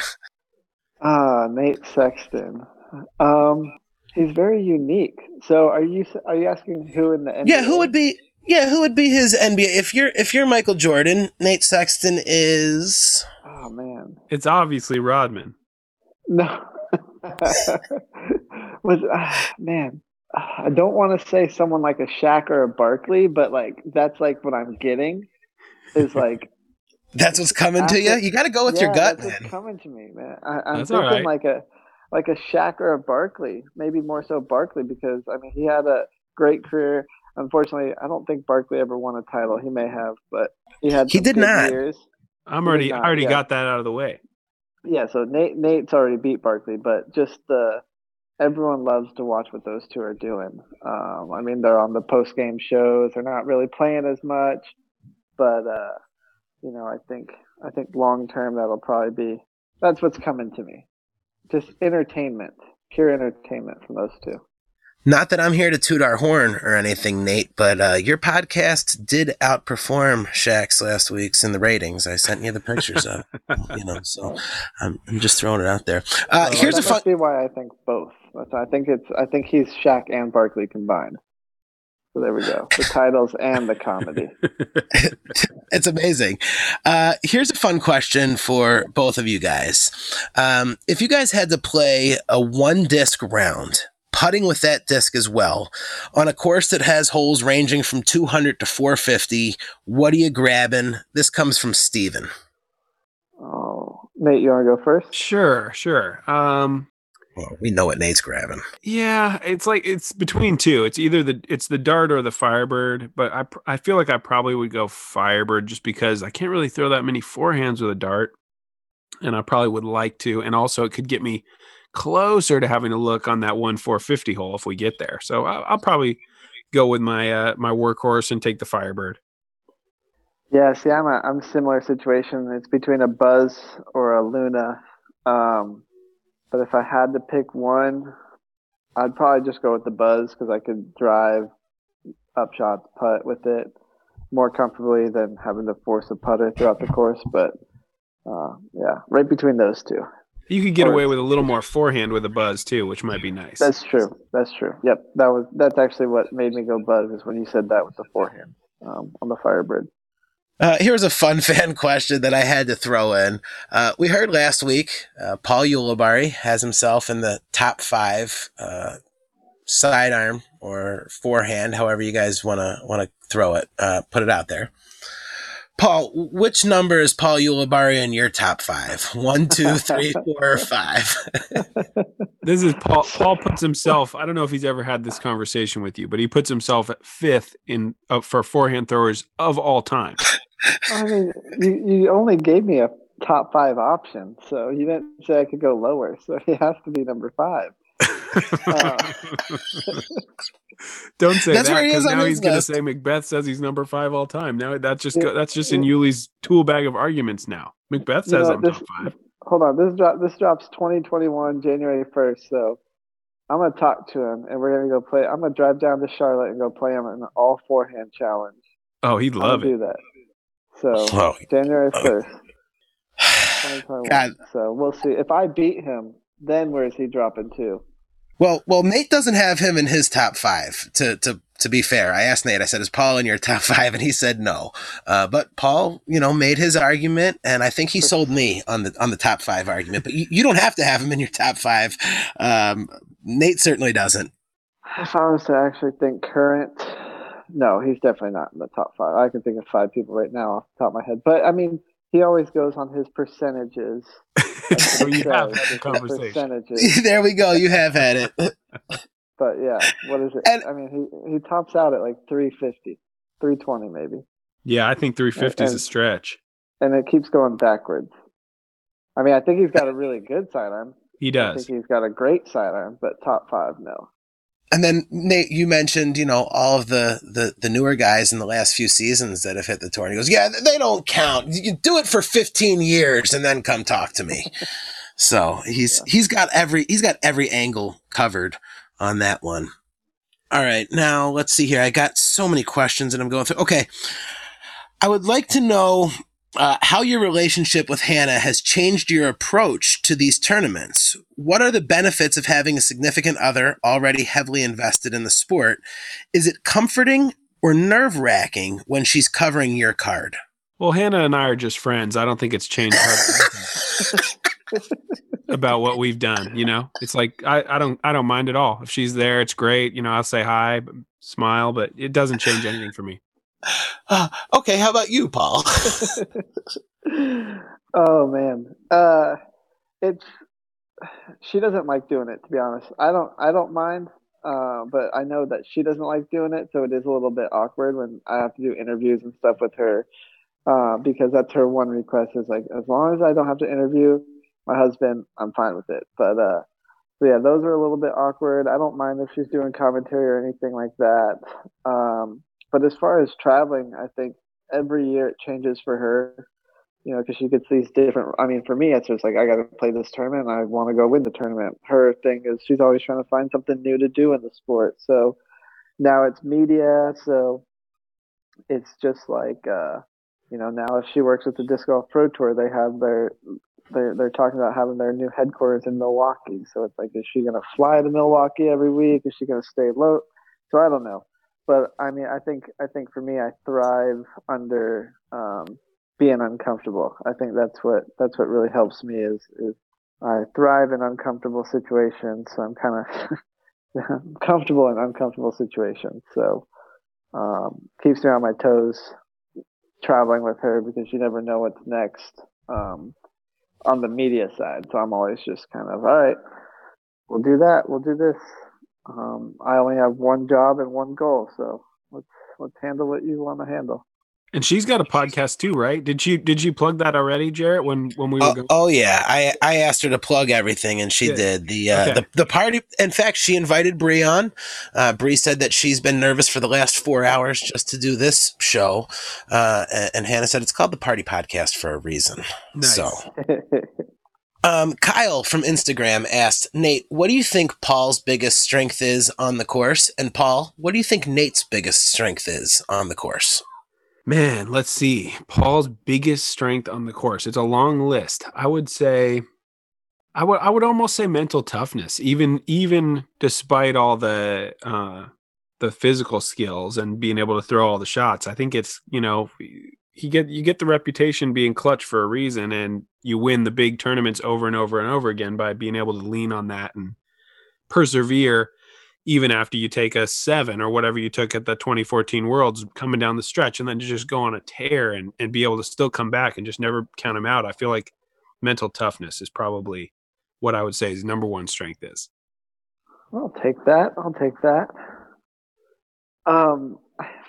Ah, Nate Sexton. Um, he's very unique. So, are you are you asking who in the NBA? Yeah, who would be? Yeah, who would be his NBA? If you're if you're Michael Jordan, Nate Sexton is. Oh man, It's obviously Rodman. no. Was ah, man, I don't want to say someone like a Shaq or a Barkley, but like that's like what I'm getting is like That's what's coming to you. You got to go with your gut, that's what's man. coming to me, man. I, I'm That's thinking right. like a like a Shaq or a Barkley, maybe more so Barkley because I mean he had a great career. Unfortunately, I don't think Barkley ever won a title. He may have, but he had He did not. Years. I'm He already. did I already yeah. got that out of the way. Yeah, so Nate Nate's already beat Barkley, but just the everyone loves to watch what those two are doing. Um, I mean, they're on the post game shows. They're not really playing as much, but uh, you know, I think I think long term that'll probably be that's what's coming to me. Just entertainment, pure entertainment from those two. Not that I'm here to toot our horn or anything, Nate, but uh, your podcast did outperform Shaq's last week's in the ratings. I sent you the pictures of, you know, so I'm, I'm just throwing it out there. Uh, So here's a that fun. must be why I think both. That's- I think it's I think he's Shaq and Barkley combined. So there we go. The titles and the comedy. it's amazing. Uh, here's a fun question for both of you guys. Um, if you guys had to play a one disc round putting with that disc as well. On a course that has holes ranging from 200 to 450, what are you grabbing? This comes from Steven. Oh, Nate, you want to go first? Sure, sure. Um, well, we know what Nate's grabbing. Yeah, it's like it's between two. It's either the it's the dart or the Firebird, but I I feel like I probably would go Firebird just because I can't really throw that many forehands with a dart, and I probably would like to, and also it could get me closer to having a look on that one 450 hole if we get there. So I'll, I'll probably go with my uh, my workhorse and take the Firebird. Yeah, see, I'm a I'm a similar situation. It's between a Buzz or a Luna. Um, but if I had to pick one, I'd probably just go with the Buzz because I could drive up shots, putt with it more comfortably than having to force a putter throughout the course. But uh, yeah, right between those two. You could get away with a little more forehand with a buzz too, which might be nice. That's true. That's true. Yep, that was that's actually what made me go buzz is when you said that with the forehand um, on the Firebird. Uh, here's a fun fan question that I had to throw in. Uh, we heard last week uh, Paul Ulibarri has himself in the top five uh, sidearm or forehand, however you guys want to want to throw it, uh, put it out there. Paul, which number is Paul Ulibarri in your top five? One, two, three, four, or five? this is Paul. Paul puts himself. I don't know if he's ever had this conversation with you, but he puts himself at fifth in uh, for forehand throwers of all time. I mean, you, you only gave me a top five option, so you didn't say I could go lower. So he has to be number five. uh, Don't say that's that because now he's going to say McBeth says he's number five all time. Now that's just go, that's just in Yuli's tool bag of arguments. Now McBeth says you know, I'm this, top five. Hold on, this drop this drops 2021 January 1st. So I'm gonna talk to him and we're gonna go play. I'm gonna drive down to Charlotte and go play him an all forehand challenge. Oh, he'd love it. Do that. So oh, January 1st. God. So we'll see. If I beat him, then where is he dropping to? Well, well, Nate doesn't have him in his top five. To to to be fair, I asked Nate. I said, "Is Paul in your top five? And he said no. Uh, but Paul, you know, made his argument, and I think he sold me on the on the top five argument. But you, you don't have to have him in your top five. Um, Nate certainly doesn't. If I was to actually think current, no, he's definitely not in the top five. I can think of five people right now off the top of my head. But I mean, he always goes on his percentages. so you have had the conversation. there we go. You have had it. but yeah, what is it? And, I mean, he he tops out at like 350, 320 maybe. Yeah, I think 350 and, is a stretch. And it keeps going backwards. I mean, I think he's got a really good sidearm. He does. I think he's got a great sidearm, but top five, no. And then Nate, you mentioned, you know, all of the, the the newer guys in the last few seasons that have hit the tour. And he goes, "Yeah, they don't count. You do it for 15 years and then come talk to me." so he's yeah. he's got every he's got every angle covered on that one. All right, now let's see here. I got so many questions and I'm going through. Okay, I would like to know uh, how your relationship with Hannah has changed your approach to these tournaments. What are the benefits of having a significant other already heavily invested in the sport? Is it comforting or nerve wracking when she's covering your card? Well, Hannah and I are just friends. I don't think it's changed about what we've done. You know, it's like I, I don't I don't mind at all. If she's there, it's great. You know, I'll say hi, smile, but it doesn't change anything for me. Uh, okay, how about you, Paul? oh man, uh, it's she doesn't like doing it. To be honest, I don't. I don't mind, uh, but I know that she doesn't like doing it, so it is a little bit awkward when I have to do interviews and stuff with her. Uh, because that's her one request is like as long as I don't have to interview my husband, I'm fine with it. But uh, so yeah, those are a little bit awkward. I don't mind if she's doing commentary or anything like that. Um, but as far as traveling, I think every year it changes for her. You know, because she gets these different. I mean, for me, it's just like I got to play this tournament. I want to go win the tournament. Her thing is she's always trying to find something new to do in the sport. So now it's media. So it's just like, uh, you know, now if she works with the disc golf pro tour, they have their they're they're talking about having their new headquarters in Milwaukee. So it's like, is she going to fly to Milwaukee every week? Is she going to stay low? So I don't know but I mean, I think I think for me, I thrive under um, being uncomfortable. I think that's what that's what really helps me is is I thrive in uncomfortable situations. So I'm kind of comfortable in uncomfortable situations. So um, keeps me on my toes traveling with her because you never know what's next um, on the media side. So I'm always just kind of, all right, we'll do that, we'll do this. Um, I only have one job and one goal, so let's let's handle what you want to handle. And she's got a podcast too, right? Did you did you plug that already, Jarrett? When when we were Oh, going? oh yeah, I I asked her to plug everything, and she Yeah. did. The uh, Okay. the the party. In fact, she invited Bree on. Uh, Bree said that she's been nervous for the last four hours just to do this show, uh, and, and Hannah said it's called the Party Podcast for a reason. Nice. So, um, Kyle from Instagram asked Nate, "What do you think Paul's biggest strength is on the course?" And Paul, what do you think Nate's biggest strength is on the course? Man, let's see. Paul's biggest strength on the course. It's a long list. I would say I would I would almost say mental toughness. Even even despite all the uh the physical skills and being able to throw all the shots. I think it's, you know, you get you get the reputation being clutch for a reason and you win the big tournaments over and over and over again by being able to lean on that and persevere even after you take a seven or whatever you took at the 2014 worlds coming down the stretch and then just go on a tear and, and be able to still come back and just never count them out i feel like mental toughness is probably what i would say his number one strength is I'll take that. I'll take that. Um,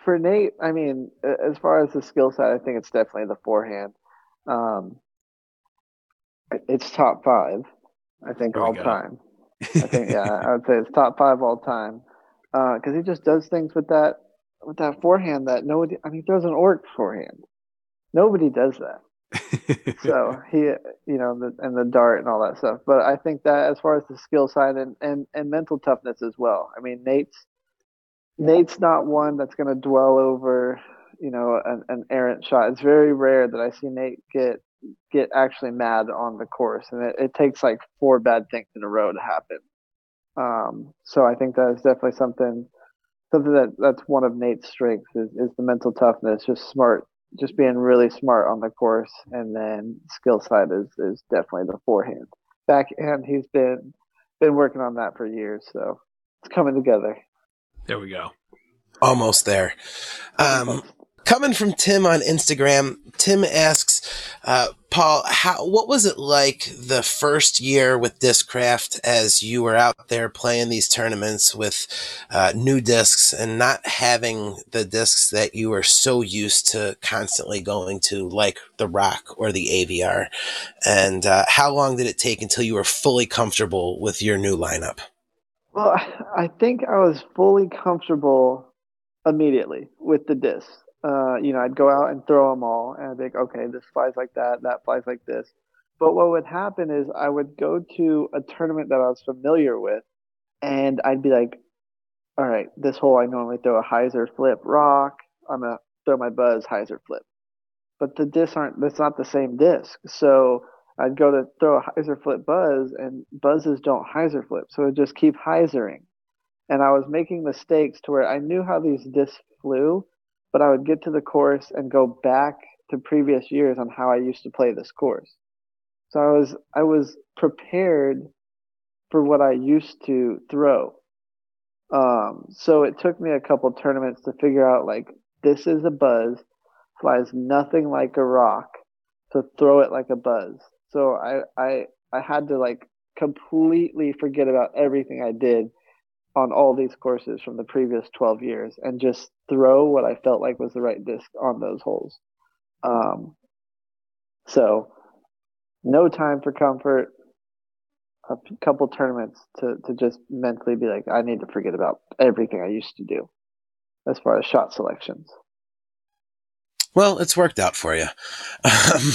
for Nate, I mean, as far as the skill side, I think it's definitely the forehand. Um, it's top five, I think, all go. time. I think, yeah, I would say it's top five all time. Because he just does things with that with that forehand that nobody. I mean, he throws an orc forehand. Nobody does that so he you know the, and the dart and all that stuff but i think that as far as the skill side and and, and mental toughness as well i mean nate's nate's not one that's going to dwell over you know an, an errant shot it's very rare that i see nate get get actually mad on the course and it, it takes like four bad things in a row to happen um so i think that is definitely something something that that's one of nate's strengths is, is the mental toughness just smart just being really smart on the course, and then skill side is is definitely the forehand. Backhand, he's been been working on that for years, so it's coming together. There we go Almost there. Um, coming from Tim on Instagram, Tim asks, uh, Paul, how what was it like the first year with Discraft as you were out there playing these tournaments with uh, new discs and not having the discs that you were so used to constantly going to, like the Roc or the Aviar? And uh, how long did it take until you were fully comfortable with your new lineup? Well, I- think I was fully comfortable immediately with the discs. Uh, you know, I'd go out and throw them all, and I'd think, okay, this flies like that, that flies like this. But what would happen is I would go to a tournament that I was familiar with, and I'd be like, all right, this hole I normally throw a hyzer flip Roc. I'm gonna throw my buzz hyzer flip. But the discs aren't. That's not the same disc. So I'd go to throw a hyzer flip buzz, and buzzes don't hyzer flip, so it just keep hyzering. And I was making mistakes to where I knew how these discs flew, but I would get to the course and go back to previous years on how I used to play this course. So I was I was prepared for what I used to throw. Um, so it took me a couple tournaments to figure out like this is a buzz, flies nothing like a Roc, so throw it like a buzz. So I I I had to like completely forget about everything I did on all these courses from the previous 12 years and just throw what I felt like was the right disc on those holes. Um, so no time for comfort, a p- couple tournaments to, to just mentally be like, I need to forget about everything I used to do as far as shot selections. Well, it's worked out for you. Um,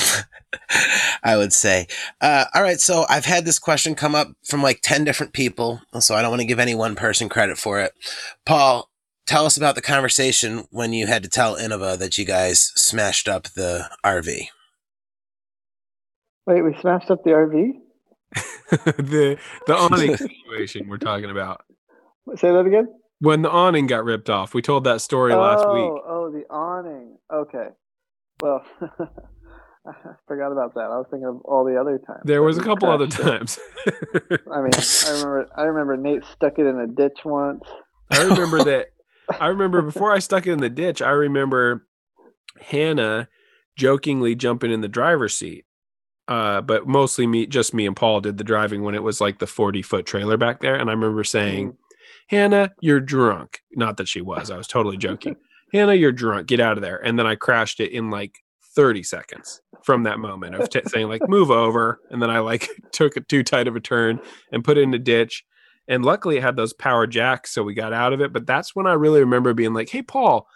I would say. Uh, all right. So I've had this question come up from like 10 different people. So I don't want to give any one person credit for it. Paul, tell us about the conversation when you had to tell Innova that you guys smashed up the RV. Wait, we smashed up the RV? the the awning situation we're talking about Say that again? When the awning got ripped off we told that story last oh, week Oh, the awning. Okay. Well, I forgot about that. I was thinking of all the other times. There was a couple other times. I mean, I remember. I remember Nate stuck it in a ditch once. I remember that. I remember before I stuck it in the ditch. I remember Hannah jokingly jumping in the driver's seat. Uh, but mostly me, just me and Paul did the driving when it was like the forty foot trailer back there. And I remember saying, "Hannah, you're drunk." Not that she was. I was totally joking. Hannah, you're drunk. Get out of there. And then I crashed it in like thirty seconds from that moment of t- saying like, "Move over." And then I like took it too tight of a turn and put it in a ditch. And luckily, it had those power jacks, so we got out of it. But that's when I really remember being like, "Hey, Paul,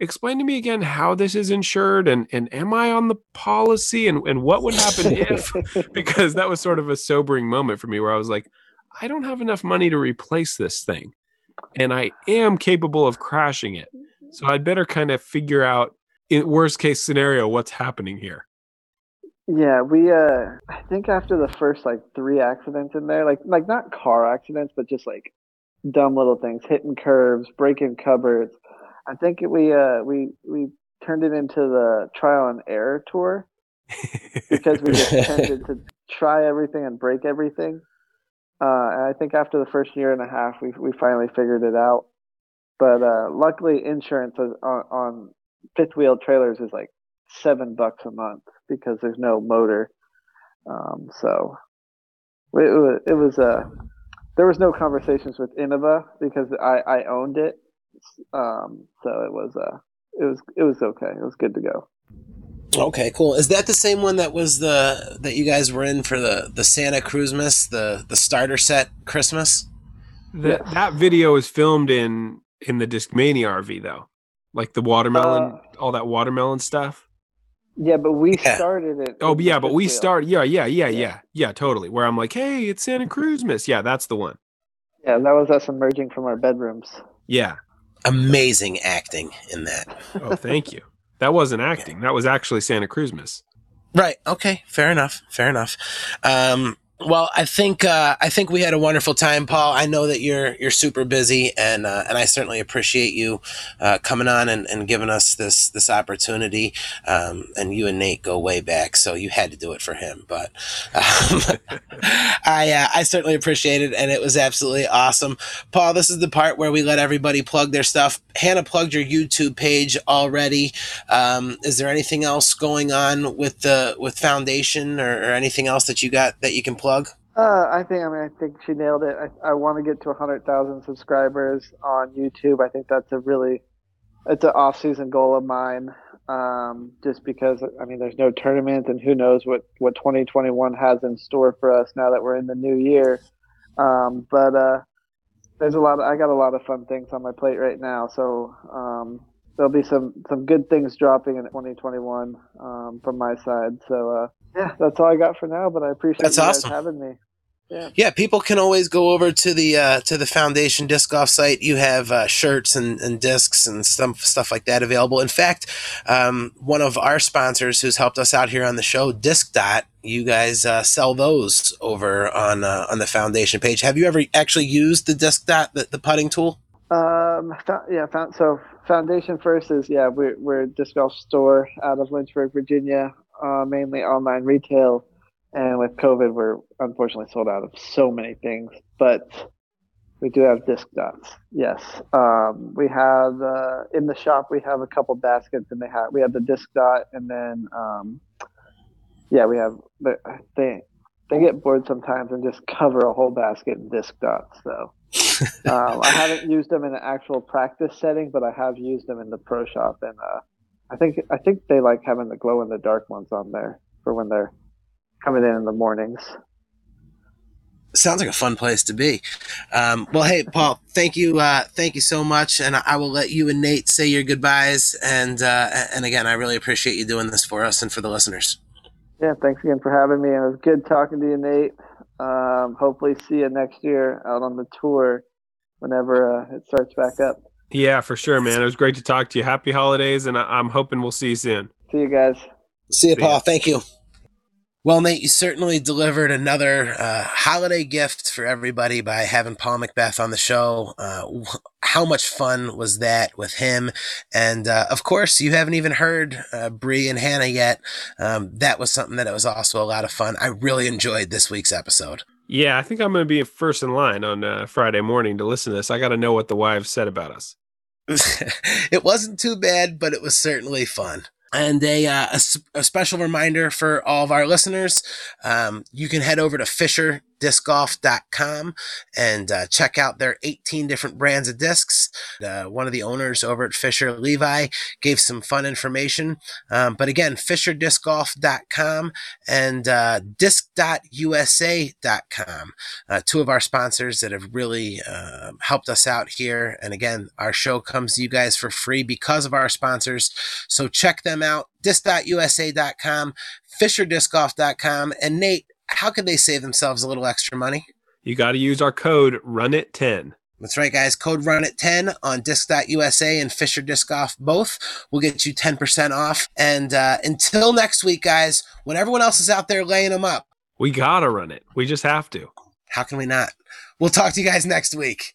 explain to me again how this is insured, and and am I on the policy, and and what would happen if?" Because that was sort of a sobering moment for me, where I was like, "I don't have enough money to replace this thing, and I am capable of crashing it, so I'd better kind of figure out, in worst case scenario, what's happening here." Yeah, we uh I think after the first like three accidents in there, like like not car accidents, but just like dumb little things, hitting curves, breaking cupboards. I think we uh we we turned it into the trial and error tour because we just tended to try everything and break everything. Uh, and I think after the first year and a half, we we finally figured it out. But uh, luckily, insurance on, on fifth wheel trailers is like seven bucks a month because there's no motor. Um, so it it was uh, there was no conversations with Innova because I I owned it. Um, so it was uh it was it was okay. It was good to go. Okay, cool. Is that the same one that was the that you guys were in for the the Santa Cruzmas, the the starter set Christmas? That that video is filmed in in the Discmania RV though, like the watermelon, Uh, all that watermelon stuff. Yeah, but we Yeah. started it. Oh yeah, but we wheel. started. Yeah, yeah, yeah, Yeah. yeah, yeah, totally. Where I'm like, hey, it's Santa Cruz Miss. Yeah, that's the one. Yeah, that was us emerging from our bedrooms. Yeah. Amazing acting in that. Oh, thank you. That wasn't acting. That was actually Santa Cruz Miss. Right. Okay. Fair enough. Fair enough. Um, well, I think uh, I think we had a wonderful time, Paul. I know that you're you're super busy, and uh, and I certainly appreciate you uh, coming on and, and giving us this this opportunity. Um, and you and Nate go way back, so you had to do it for him. But um, I uh, I certainly appreciate it, and it was absolutely awesome. Paul, this is the part where we let everybody plug their stuff. Hannah plugged your YouTube page already. Um, is there anything else going on with the with Foundation or, or anything else that you got that you can plug? Uh, I think I mean I think she nailed it. I, I want to get to hundred thousand subscribers on YouTube. I think that's a really it's an off season goal of mine. Um, just because I mean there's no tournament and who knows what what 2021 has in store for us now that we're in the new year. Um, but uh, there's a lot. Of, I got a lot of fun things on my plate right now, so um, there'll be some some good things dropping in 2021 um, from my side. So uh, yeah, that's all I got for now. But I appreciate That's you guys awesome. having me. Yeah, yeah, people can always go over to the uh, to the Foundation Disc Golf site. You have uh, shirts and, and discs and stuff stuff like that available. In fact, um, one of our sponsors who's helped us out here on the show, Disc Dot, you guys uh, sell those over on uh, on the Foundation page. Have you ever actually used the Disc Dot, the, the putting tool? Um, yeah, so Foundation First is yeah, we're we're a disc golf store out of Lynchburg, Virginia, uh, mainly online retail. And with COVID, we're unfortunately sold out of so many things, but we do have disc dots. Yes, um, we have uh, in the shop we have a couple baskets, and they have we have the disc dot, and then um, yeah, we have the- they they get bored sometimes and just cover a whole basket in disc dots. So um, I haven't used them in an actual practice setting, but I have used them in the pro shop, and uh, I think I think they like having the glow in the dark ones on there for when they're coming in in the mornings. Sounds like a fun place to be. Um, well, hey, Paul, thank you, uh, thank you so much, and I will let you and Nate say your goodbyes. And uh, and again, I really appreciate you doing this for us and for the listeners. Yeah, thanks again for having me. It was good talking to you, Nate. Um, hopefully, see you next year out on the tour whenever uh, it starts back up. Yeah, for sure, man. It was great to talk to you. Happy holidays, and I- I'm hoping we'll see you soon. See you guys. See you, See ya. Paul. Thank you. Well, Nate, you certainly delivered another uh, holiday gift for everybody by having Paul McBeth on the show. Uh, how much fun was that with him? And uh, of course, you haven't even heard uh, Bree and Hannah yet. Um, that was something that it was also a lot of fun. I really enjoyed this week's episode. Yeah, I think I'm going to be first in line on uh, Friday morning to listen to this. I got to know what the wives said about us. it wasn't too bad, but it was certainly fun. And a, uh, a, a, special reminder for all of our listeners um, you can head over to Fisher discgolf.com and uh, check out their 18 different brands of discs. Uh, one of the owners over at Fisher, Levi, gave some fun information. Um, but again, FisherDiscGolf.com and uh, Disc.USA.com, uh, two of our sponsors that have really uh, helped us out here. And again, our show comes to you guys for free because of our sponsors. So check them out. Disc.USA.com, FisherDiscGolf.com, and Nate how could they save themselves a little extra money? You got to use our code RUNIT10. That's right, guys. Code Run RUNIT10 on disc.usa and Fisher Disc Golf both will get you 10% off. And uh, until next week, guys, when everyone else is out there laying them up, we got to run it. We just have to. How can we not? We'll talk to you guys next week.